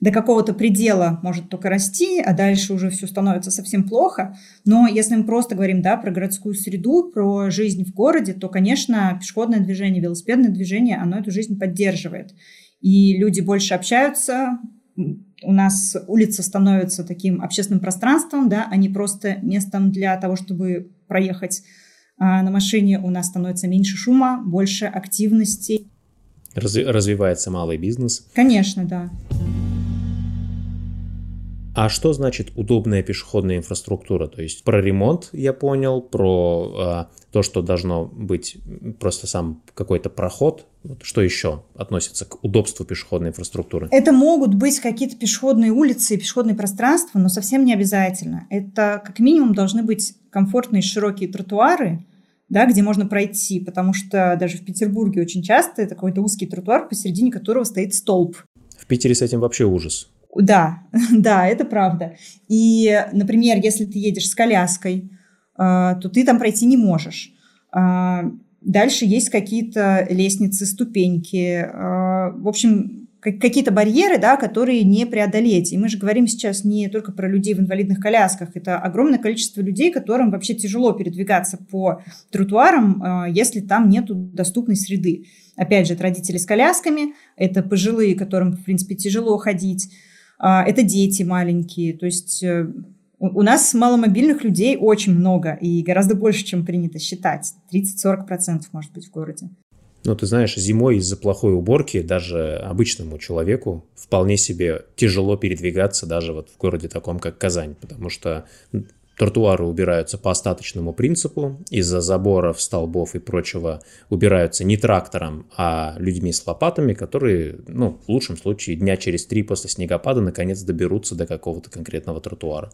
до какого-то предела может только расти, а дальше уже все становится совсем плохо. Но если мы просто говорим, да, про городскую среду, про жизнь в городе, то, конечно, пешеходное движение, велосипедное движение, оно эту жизнь поддерживает. И люди больше общаются, у нас улица становится таким общественным пространством, да, а не просто местом для того, чтобы проехать на машине у нас становится меньше шума, больше активности. Разви- развивается малый бизнес. Конечно, да. А что значит удобная пешеходная инфраструктура? То есть про ремонт я понял, про э, то, что должно быть просто сам какой-то проход. Что еще относится к удобству пешеходной инфраструктуры? Это могут быть какие-то пешеходные улицы и пешеходные пространства, но совсем не обязательно. Это как минимум должны быть комфортные широкие тротуары, да, где можно пройти, потому что даже в Петербурге очень часто это какой-то узкий тротуар, посередине которого стоит столб. В Питере с этим вообще ужас. Да, да, это правда. И, например, если ты едешь с коляской, а, то ты там пройти не можешь. А, дальше есть какие-то лестницы, ступеньки. А, в общем, какие-то барьеры, да, которые не преодолеть. И мы же говорим сейчас не только про людей в инвалидных колясках, это огромное количество людей, которым вообще тяжело передвигаться по тротуарам, э, если там нет доступной среды. Опять же, это родители с колясками, это пожилые, которым, в принципе, тяжело ходить, э, это дети маленькие. То есть э, у нас маломобильных людей очень много и гораздо больше, чем принято считать. 30-40% может быть в городе. Ну, ты знаешь, зимой из-за плохой уборки даже обычному человеку вполне себе тяжело передвигаться даже вот в городе таком, как Казань, потому что тротуары убираются по остаточному принципу, из-за заборов, столбов и прочего убираются не трактором, а людьми с лопатами, которые, ну, в лучшем случае, дня через три после снегопада наконец доберутся до какого-то конкретного тротуара.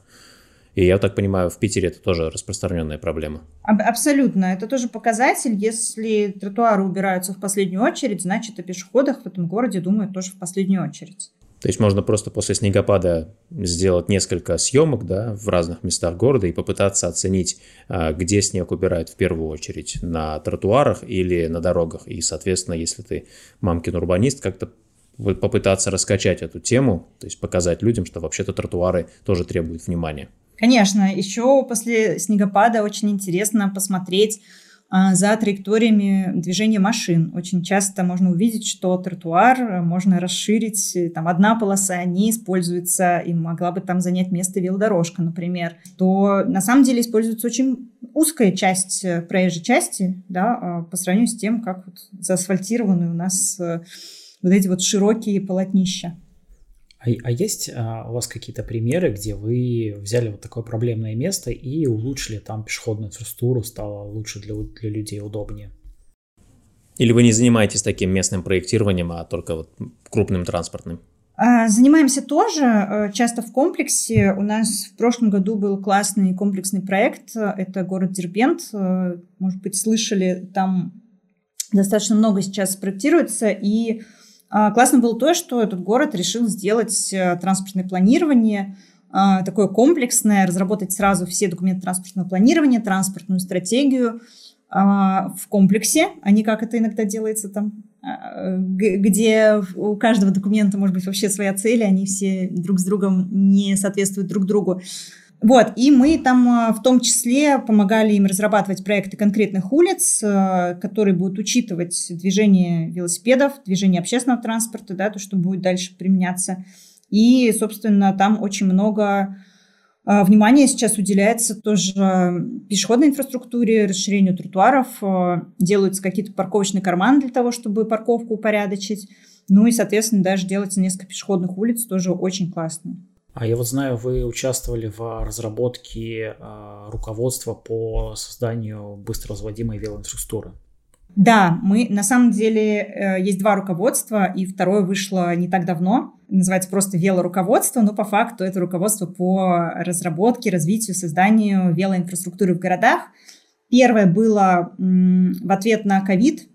И я так понимаю, в Питере это тоже распространенная проблема. Абсолютно. Это тоже показатель. Если тротуары убираются в последнюю очередь, значит, о пешеходах в этом городе думают тоже в последнюю очередь. То есть можно просто после снегопада сделать несколько съемок да, в разных местах города и попытаться оценить, а, где снег убирают в первую очередь, на тротуарах или на дорогах. И, соответственно, если ты мамкин урбанист, как-то попытаться раскачать эту тему, то есть показать людям, что вообще-то тротуары тоже требуют внимания. Конечно, еще после снегопада очень интересно посмотреть а, за траекториями движения машин. Очень часто можно увидеть, что тротуар можно расширить, там одна полоса не используется, и могла бы там занять место велодорожка, например, то на самом деле используется очень узкая часть э, проезжей части, да, а, по сравнению с тем, как вот заасфальтированы у нас э, вот эти вот широкие полотнища. А, а есть а, у вас какие-то примеры, где вы взяли вот такое проблемное место и улучшили там пешеходную инфраструктуру, стало лучше для, для людей, удобнее? Или вы не занимаетесь таким местным проектированием, а только вот крупным транспортным? А, занимаемся тоже, э, часто в комплексе. У нас в прошлом году был классный комплексный проект. Это город Дербент. Э, может быть, слышали, там достаточно много сейчас проектируется. И классно было то, что этот город решил сделать э, транспортное планирование а, такое комплексное, разработать сразу все документы транспортного планирования, транспортную стратегию а, в комплексе, а не как это иногда делается там, где у каждого документа может быть вообще своя цель, они все друг с другом не соответствуют друг другу. Вот, и мы там а, в том числе помогали им разрабатывать проекты конкретных улиц, а, которые будут учитывать движение велосипедов, движение общественного транспорта, да, то, что будет дальше применяться. И, собственно, там очень много а, внимания сейчас уделяется тоже пешеходной инфраструктуре, расширению тротуаров, делаются какие-то парковочные карманы для того, чтобы парковку упорядочить. Ну и, соответственно, даже делается несколько пешеходных улиц, тоже очень классно. А я вот знаю, вы участвовали в разработке э, руководства по созданию быстро разводимой велоинфраструктуры. Да, мы на самом деле э, есть два руководства, и второе вышло не так давно. Называется просто велоруководство, но по факту это руководство по разработке, развитию, созданию велоинфраструктуры в городах. Первое было в ответ на ковид,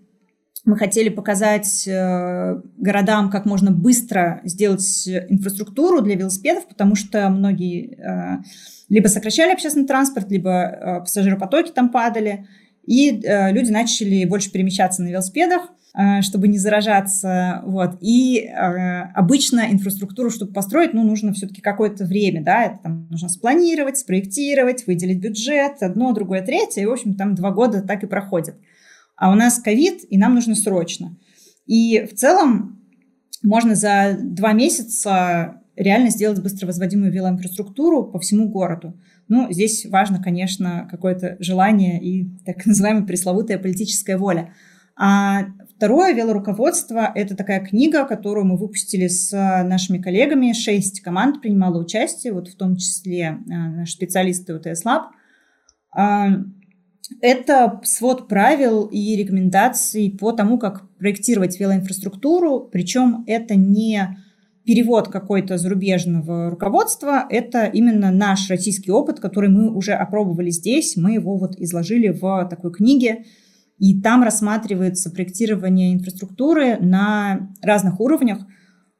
мы хотели показать э, городам, как можно быстро сделать инфраструктуру для велосипедов, потому что многие э, либо сокращали общественный транспорт, либо э, пассажиропотоки там падали, и люди начали больше перемещаться на велосипедах, чтобы не заражаться. Вот. И обычно инфраструктуру, чтобы построить, ну, нужно все-таки какое-то время, да, это там нужно спланировать, спроектировать, выделить бюджет, одно, другое, третье, и, в общем, там два года так и проходят а у нас ковид, и нам нужно срочно. И в целом можно за два месяца реально сделать быстро возводимую велоинфраструктуру по всему городу. Ну, здесь важно, конечно, какое-то желание и так называемая пресловутая политическая воля. А второе велоруководство – это такая книга, которую мы выпустили с нашими коллегами. Шесть команд принимало участие, вот в том числе а, наши специалисты УТС Лаб. Это свод правил и рекомендаций по тому, как проектировать велоинфраструктуру, причем это не перевод какой-то зарубежного руководства, это именно наш российский опыт, который мы уже опробовали здесь, мы его вот изложили в такой книге, и там рассматривается проектирование инфраструктуры на разных уровнях,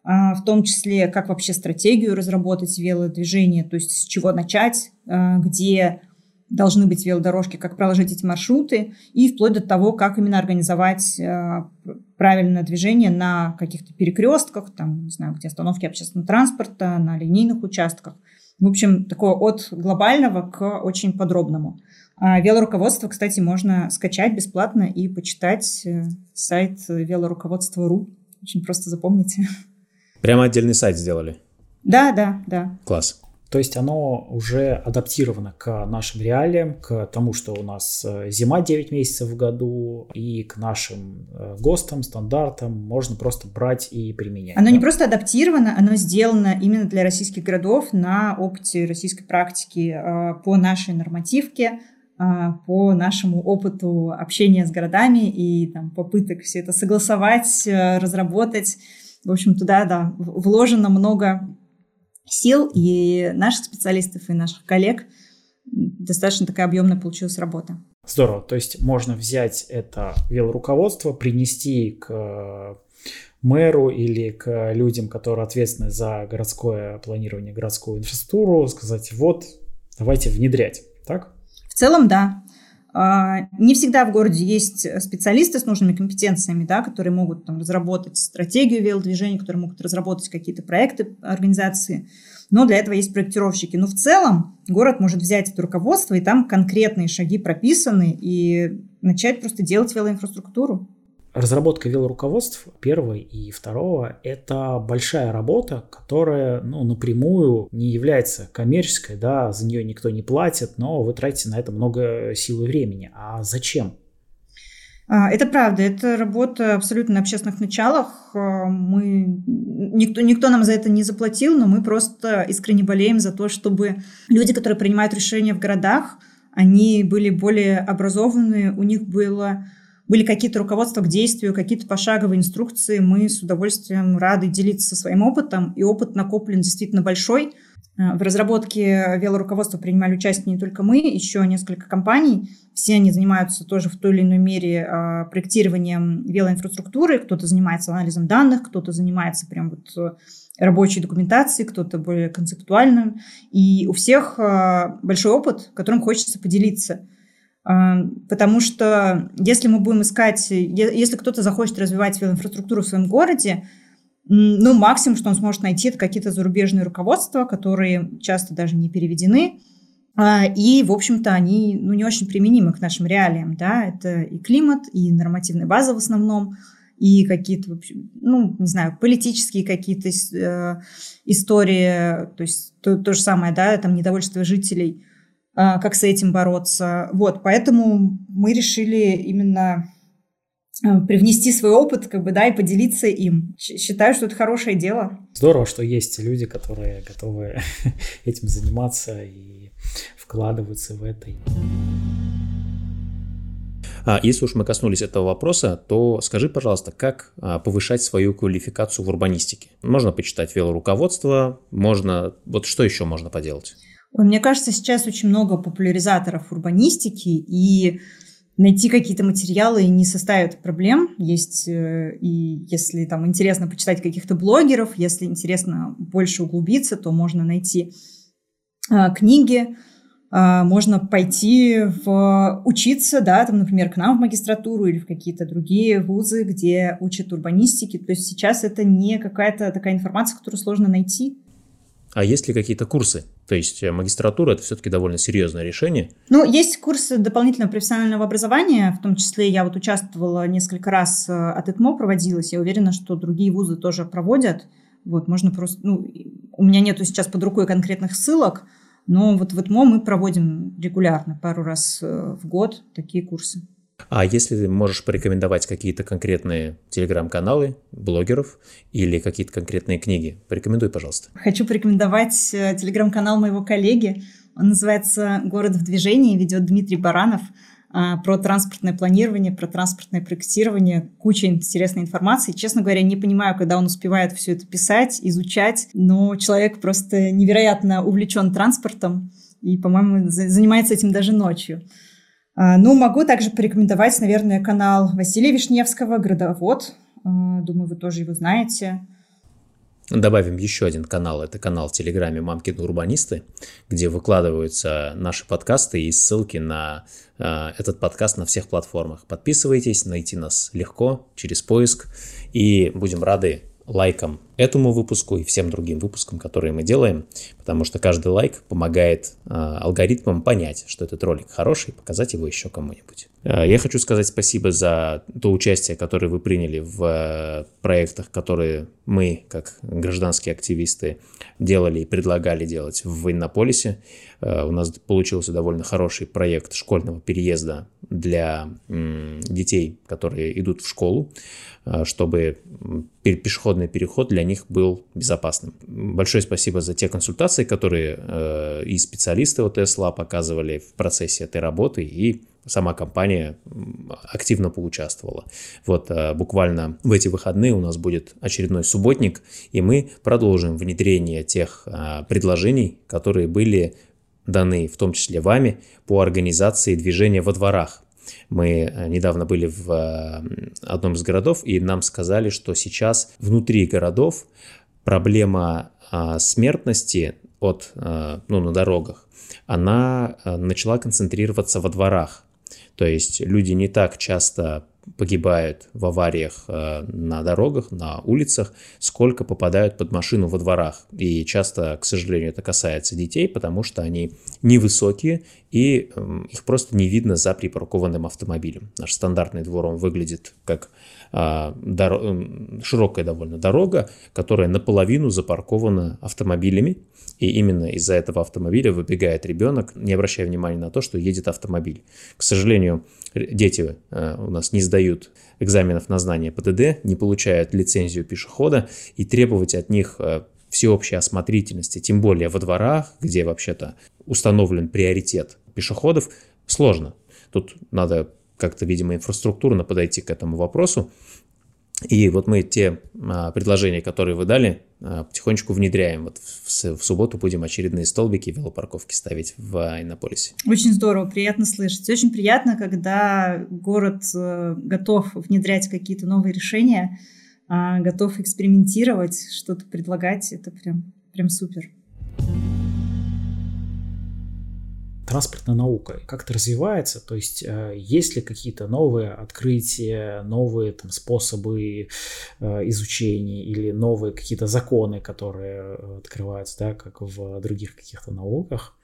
а, в том числе, как вообще стратегию разработать велодвижение, то есть с чего начать, а, где должны быть велодорожки, как проложить эти маршруты, и вплоть до того, как именно организовать э, правильное движение на каких-то перекрестках, там, не знаю, где остановки общественного транспорта, на линейных участках. В общем, такое от глобального к очень подробному. А велоруководство, кстати, можно скачать бесплатно и почитать э, сайт велоруководства.ру. Очень просто запомните. Прямо отдельный сайт сделали? Да, да, да. Класс. То есть оно уже адаптировано к нашим реалиям, к тому, что у нас э, зима 9 месяцев в году, и к нашим э, ГОСТам, стандартам можно просто брать и применять. Оно да? не просто адаптировано, оно сделано именно для российских городов на опыте российской практики э, по нашей нормативке, по нашему опыту общения с городами и там, попыток все это согласовать, разработать. В общем, туда да, вложено много сил и наших специалистов, и наших коллег. Достаточно такая объемная получилась работа. Здорово. То есть можно взять это велоруководство, принести к э, мэру или к людям, которые ответственны за городское планирование, городскую инфраструктуру, сказать, вот, давайте внедрять, так? В целом, да. А, не всегда в городе есть специалисты с нужными компетенциями, да, которые могут там, разработать стратегию велодвижения, которые могут разработать какие-то проекты организации. Но для этого есть проектировщики. Но в целом город может взять это руководство, и там конкретные шаги прописаны, и начать просто делать велоинфраструктуру. Разработка велоруководств первого и второго – это большая работа, которая ну, напрямую не является коммерческой, да, за нее никто не платит, но вы тратите на это много сил и времени. А зачем? А, это правда, это работа абсолютно на общественных началах. А, мы, никто, никто нам за это не заплатил, но мы просто искренне болеем за то, чтобы люди, которые принимают решения в городах, они были более образованные, у них было были какие-то руководства к действию, какие-то пошаговые инструкции, мы с удовольствием рады делиться своим опытом, и опыт накоплен действительно большой. Э, в разработке велоруководства принимали участие не только мы, еще несколько компаний. Все они занимаются тоже в той или иной мере э, проектированием велоинфраструктуры. Кто-то занимается анализом данных, кто-то занимается прям вот э, рабочей документацией, кто-то более концептуальным. И у всех большой опыт, которым хочется поделиться. Потому что если мы будем искать, если кто-то захочет развивать велоинфраструктуру в своем городе, ну, максимум, что он сможет найти, это какие-то зарубежные руководства, которые часто даже не переведены, а, и, в общем-то, они ну, не очень применимы к нашим реалиям. Да? Это и климат, и нормативная база в основном, и какие-то, ну, не знаю, политические какие-то э, истории, то есть то, то же самое, да, там недовольство жителей – как с этим бороться. Вот, поэтому мы решили именно а, привнести свой опыт, как бы, да, и поделиться им. Считаю, что это хорошее дело. Здорово, что есть люди, которые готовы этим заниматься и вкладываться в это. А если уж мы коснулись этого вопроса, то скажи, пожалуйста, как повышать свою квалификацию в урбанистике? Можно почитать велоруководство, можно... Вот что еще можно поделать? Мне кажется, сейчас очень много популяризаторов урбанистики, и найти какие-то материалы не составит проблем. Есть, э, и если там интересно почитать каких-то блогеров, если интересно больше углубиться, то можно найти а, книги, а, можно пойти в учиться, да, там, например, к нам в магистратуру или в какие-то другие вузы, где учат урбанистики. То есть сейчас это не какая-то такая информация, которую сложно найти. А есть ли какие-то курсы? То есть э, магистратура – это все-таки довольно серьезное решение. Ну, есть курсы дополнительного профессионального образования, в том числе я вот участвовала несколько раз, э, от ЭТМО проводилась, я уверена, что другие вузы тоже проводят. Вот, можно просто, ну, у меня нету сейчас под рукой конкретных ссылок, но вот в ЭТМО мы проводим регулярно, пару раз э, в год такие курсы. А если ты можешь порекомендовать какие-то конкретные телеграм-каналы, блогеров или какие-то конкретные книги, порекомендуй, пожалуйста. Хочу порекомендовать э, телеграм-канал моего коллеги. Он называется «Город в движении», ведет Дмитрий Баранов а, про транспортное планирование, про транспортное проектирование, куча интересной информации. Честно говоря, не понимаю, когда он успевает все это писать, изучать, но человек просто невероятно увлечен транспортом и, по-моему, занимается этим даже ночью. А, ну, могу также порекомендовать, наверное, канал Василия Вишневского «Градовод». А, думаю, вы тоже его знаете. добавим еще один канал. Это канал в Телеграме «Мамкины урбанисты», где выкладываются наши подкасты и ссылки на э, этот подкаст на всех платформах. Подписывайтесь, найти нас легко через поиск. И будем рады лайкам этому выпуску и всем другим выпускам, которые мы делаем, потому что каждый лайк помогает э, алгоритмам понять, что этот ролик хороший, и показать его еще кому-нибудь. Э, я хочу сказать спасибо за то участие, которое вы приняли в э, проектах, которые мы, как гражданские активисты, делали и предлагали делать в Иннополисе. Э, у нас получился довольно хороший проект школьного переезда для э, детей, которые идут в школу, э, чтобы пешеходный переход для них был безопасным. Большое спасибо за те консультации, которые э, и специалисты от ТСЛА показывали в процессе этой работы, и сама компания активно поучаствовала. Вот э, буквально в эти выходные у нас будет очередной субботник, и мы продолжим внедрение тех э, предложений, которые были даны в том числе вами по организации движения во дворах. Мы э, недавно были в э, одном из городов, и нам сказали, что сейчас внутри городов проблема а, смертности от, э, ну, на дорогах, она начала концентрироваться во дворах. То есть люди не так часто погибают в авариях э, на дорогах, на улицах, сколько попадают под машину во дворах. И часто, к сожалению, это касается детей, потому что они невысокие, и э, их просто не видно за припаркованным автомобилем. Наш стандартный двор, он выглядит как э, дор- широкая довольно дорога, которая наполовину запаркована автомобилями, и именно из-за этого автомобиля выбегает ребенок, не обращая внимания на то, что едет автомобиль. К сожалению, дети э, у нас не сдают экзаменов на знание ПДД, не получают лицензию пешехода, и требовать от них э, всеобщей осмотрительности, тем более во дворах, где вообще-то установлен приоритет пешеходов, сложно. Тут надо как-то, видимо, инфраструктурно подойти к этому вопросу. И вот мы те а, предложения, которые вы дали, потихонечку внедряем. Вот в, в субботу будем очередные столбики велопарковки ставить в Иннополисе. Очень здорово, приятно слышать. Очень приятно, когда город э, готов внедрять какие-то новые решения, а, готов экспериментировать, что-то предлагать. Это прям, прям супер. Транспортная наука как-то развивается, то есть э, есть ли какие-то новые открытия, новые там, способы э, изучения или новые какие-то законы, которые э, открываются, да, как в других каких-то науках.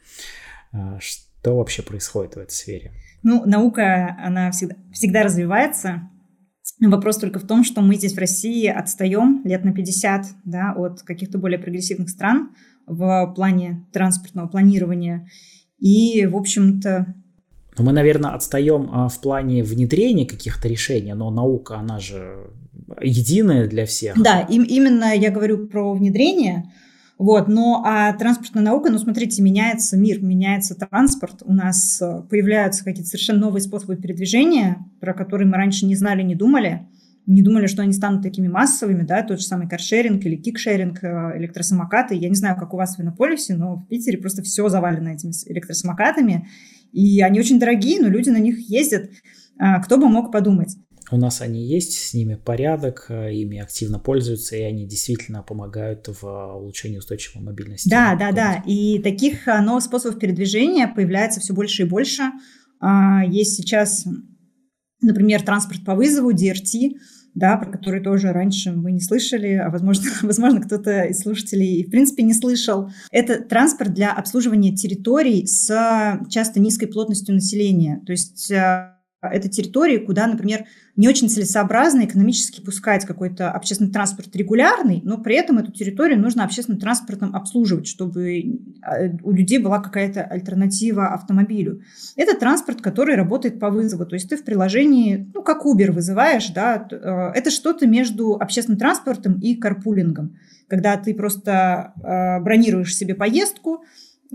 Что вообще происходит в этой сфере? Ну, наука, она всегда, всегда развивается. Вопрос только в том, что мы здесь в России отстаем лет на 50 да, от каких-то более прогрессивных стран в плане транспортного планирования. И, в общем-то... Ну, мы, наверное, отстаем а, в плане внедрения каких-то решений, но наука, она же единая для всех. Да, им, именно я говорю про внедрение. Вот, но а транспортная наука, ну, смотрите, меняется мир, меняется транспорт, у нас э, появляются какие-то совершенно новые способы передвижения, про которые мы раньше не знали, не думали не думали, что они станут такими массовыми, да, тот же самый каршеринг или кикшеринг, э, электросамокаты. Я не знаю, как у вас в Иннополисе, но в Питере просто все завалено этими электросамокатами, и они очень дорогие, но люди на них ездят. А, кто бы мог подумать? У нас они есть, с ними порядок, э, ими активно пользуются, и они действительно помогают в улучшении устойчивой мобильности. Да, да, да. И таких э, новых способов передвижения появляется все больше и больше. А, есть сейчас Например, транспорт по вызову, DRT, да, про который тоже раньше мы не слышали, а возможно, возможно кто-то из слушателей в принципе не слышал. Это транспорт для обслуживания территорий с часто низкой плотностью населения. То есть э, это территории, куда, например, не очень целесообразно экономически пускать какой-то общественный транспорт регулярный, но при этом эту территорию нужно общественным транспортом обслуживать, чтобы а, у людей была какая-то альтернатива автомобилю. Это транспорт, который работает по вызову, то есть ты в приложении, ну, как Uber вызываешь, да, э, это что-то между общественным транспортом и карпулингом, когда ты просто э, бронируешь себе поездку,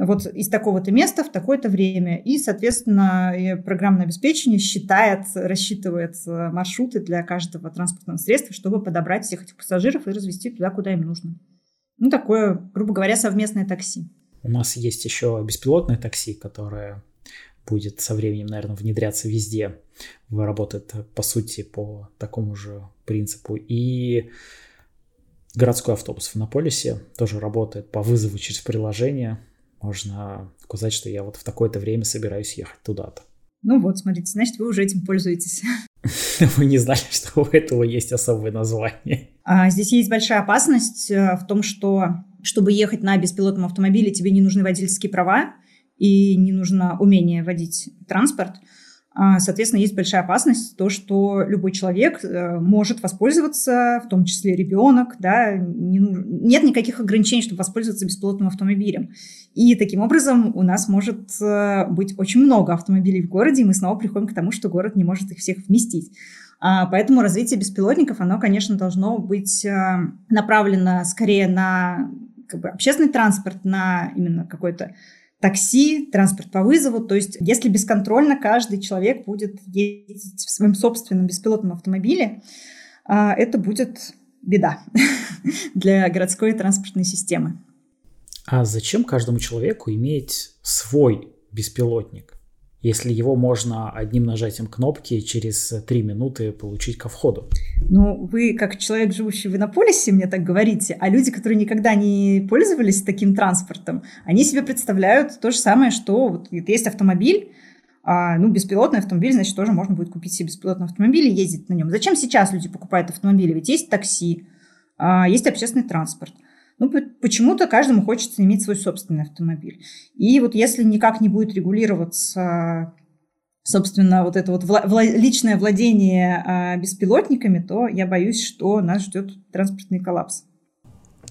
вот из такого-то места в такое-то время. И, соответственно, программное обеспечение считает, рассчитывает э, маршруты для каждого транспортного средства, чтобы подобрать всех этих пассажиров и развести туда, куда им нужно. Ну, такое, грубо говоря, совместное такси. У нас есть еще беспилотное такси, которое будет со временем, наверное, внедряться везде. Работает, по сути, по такому же принципу. И Городской автобус в Иннополисе тоже работает по вызову через приложение. Можно сказать, что я вот в такое-то время собираюсь ехать туда-то. Ну вот, смотрите, значит, вы уже этим пользуетесь. Вы не знали, что у этого есть особое название. А здесь есть большая опасность э, в том, что чтобы ехать на беспилотном автомобиле, тебе не нужны водительские права и не нужно умение водить транспорт – соответственно, есть большая опасность то, что любой человек э, может воспользоваться, в том числе ребенок, да, не нужно, нет никаких ограничений, чтобы воспользоваться беспилотным автомобилем. И таким образом у нас может э, быть очень много автомобилей в городе, и мы снова приходим к тому, что город не может их всех вместить. А, поэтому развитие беспилотников, оно, конечно, должно быть э, направлено скорее на как бы, общественный транспорт, на именно какой-то такси, транспорт по вызову. То есть если бесконтрольно каждый человек будет ездить в своем собственном беспилотном автомобиле, а, это будет беда для городской транспортной системы. А зачем каждому человеку иметь свой беспилотник? Если его можно одним нажатием кнопки через три минуты получить ко входу. Ну, вы как человек, живущий в Иннополисе, мне так говорите, а люди, которые никогда не пользовались таким транспортом, они себе представляют то же самое, что вот есть автомобиль, а, ну, беспилотный автомобиль, значит, тоже можно будет купить себе беспилотный автомобиль и ездить на нем. Зачем сейчас люди покупают автомобили? Ведь есть такси, а, есть общественный транспорт. Ну, почему-то каждому хочется иметь свой собственный автомобиль. И вот если никак не будет регулироваться, собственно, вот это вот вла- вла- личное владение а, беспилотниками, то я боюсь, что нас ждет транспортный коллапс.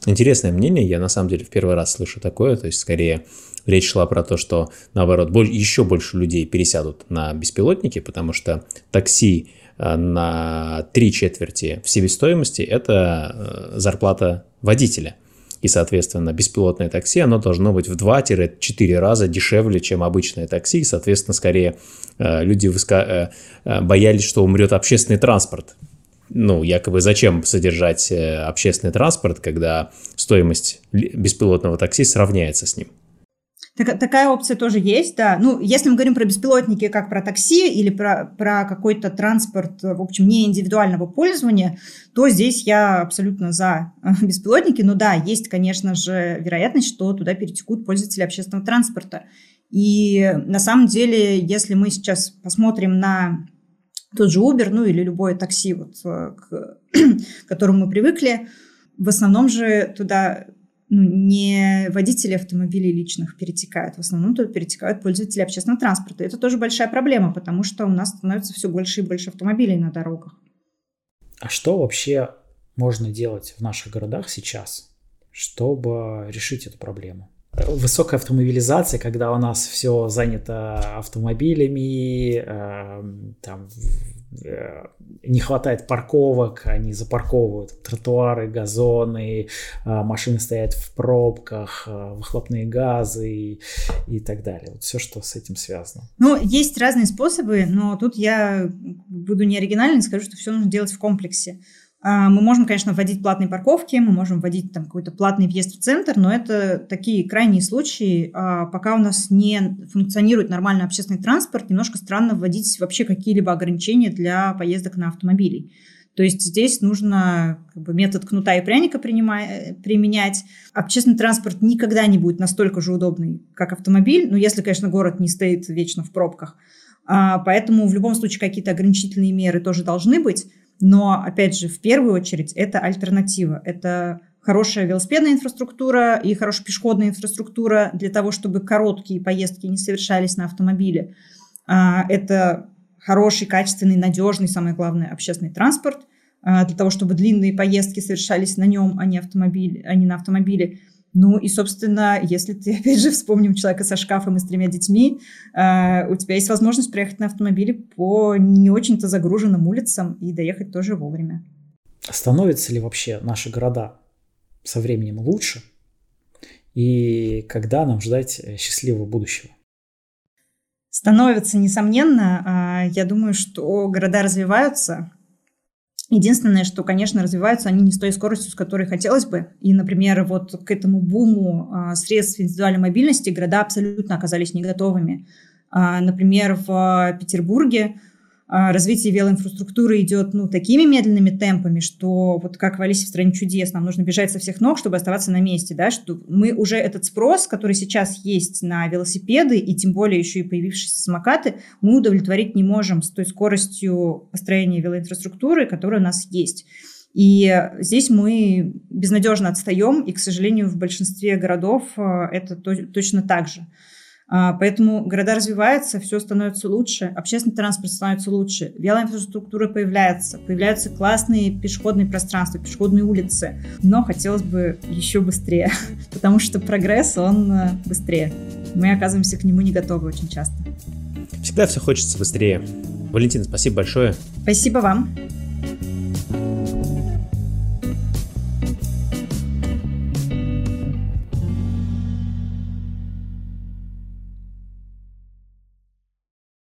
Интересное мнение, я на самом деле в первый раз слышу такое, то есть скорее речь шла про то, что наоборот еще больше людей пересядут на беспилотники, потому что такси э, на три четверти в себестоимости – это э, зарплата водителя – и, соответственно, беспилотное такси, оно должно быть в 2-4 раза дешевле, чем обычное такси, и, соответственно, скорее э, люди. Э, э, боялись, что умрет общественный транспорт. Ну, якобы зачем содержать общественный транспорт, когда стоимость беспилотного такси сравняется с ним? Так, такая опция тоже есть, да. Ну, если мы говорим про беспилотники, как про такси или про, про какой-то транспорт, в общем, не индивидуального пользования, то здесь я абсолютно за беспилотники. Но да, есть, конечно же, вероятность, что туда перетекут пользователи общественного транспорта. И на самом деле, если мы сейчас посмотрим на тот же Uber, ну или любое такси, вот, э, к, к которому мы привыкли, в основном же туда ну, не водители автомобилей личных перетекают, в основном туда перетекают пользователи общественного транспорта. Это тоже большая проблема, потому что у нас становится все больше и больше автомобилей на дорогах. А что вообще можно делать в наших городах сейчас, чтобы решить эту проблему? Высокая автомобилизация, когда у нас все занято автомобилями, э, там не хватает парковок, они запарковывают тротуары, газоны, а, машины стоят в пробках, а, выхлопные газы и, и так далее. Вот все, что с этим связано. Ну, есть разные способы, но тут я буду не оригинальной, скажу, что все нужно делать в комплексе. А, мы можем, конечно, вводить платные парковки, мы можем вводить там какой-то платный въезд в центр, но это такие крайние случаи. А, пока у нас не функционирует нормальный общественный транспорт, немножко странно вводить вообще какие-либо ограничения для поездок на автомобилей. То есть здесь нужно как бы, метод кнута и пряника применять. Общественный транспорт никогда не будет настолько же удобный, как автомобиль, ну, если, конечно, город не стоит вечно в пробках. А, поэтому в любом случае какие-то ограничительные меры тоже должны быть. Но, опять же, в первую очередь это альтернатива. Это хорошая велосипедная инфраструктура и хорошая пешеходная инфраструктура для того, чтобы короткие поездки не совершались на автомобиле. А, это хороший, качественный, надежный, самое главное, общественный транспорт а, для того, чтобы длинные поездки совершались на нем, а не, автомобиле, а не на автомобиле. Ну и, собственно, если ты, опять же, вспомним человека со шкафом и с тремя детьми, э, у тебя есть возможность проехать на автомобиле по не очень-то загруженным улицам и доехать тоже вовремя. Становятся ли вообще наши города со временем лучше? И когда нам ждать э, счастливого будущего? Становятся, несомненно. А, я думаю, что города развиваются, Единственное, что, конечно, развиваются они не с той скоростью, с которой хотелось бы. И, например, вот к этому буму а, средств индивидуальной мобильности города абсолютно оказались не готовыми. А, например, в Петербурге а, развитие велоинфраструктуры идет ну, такими медленными темпами, что вот как в Алисе в стране чудес, нам нужно бежать со всех ног, чтобы оставаться на месте, да, что мы уже этот спрос, который сейчас есть на велосипеды, и тем более еще и появившиеся самокаты, мы удовлетворить не можем с той скоростью построения велоинфраструктуры, которая у нас есть. И здесь мы безнадежно отстаем, и, к сожалению, в большинстве городов а, это точно так же. А, поэтому города развиваются, все становится лучше, общественный транспорт становится лучше, велоинфраструктура появляется, появляются классные пешеходные пространства, пешеходные улицы. Но хотелось бы еще быстрее, потому что прогресс, он э, быстрее. Мы оказываемся к нему не готовы очень часто. Всегда все хочется быстрее. Валентина, спасибо большое. Спасибо вам.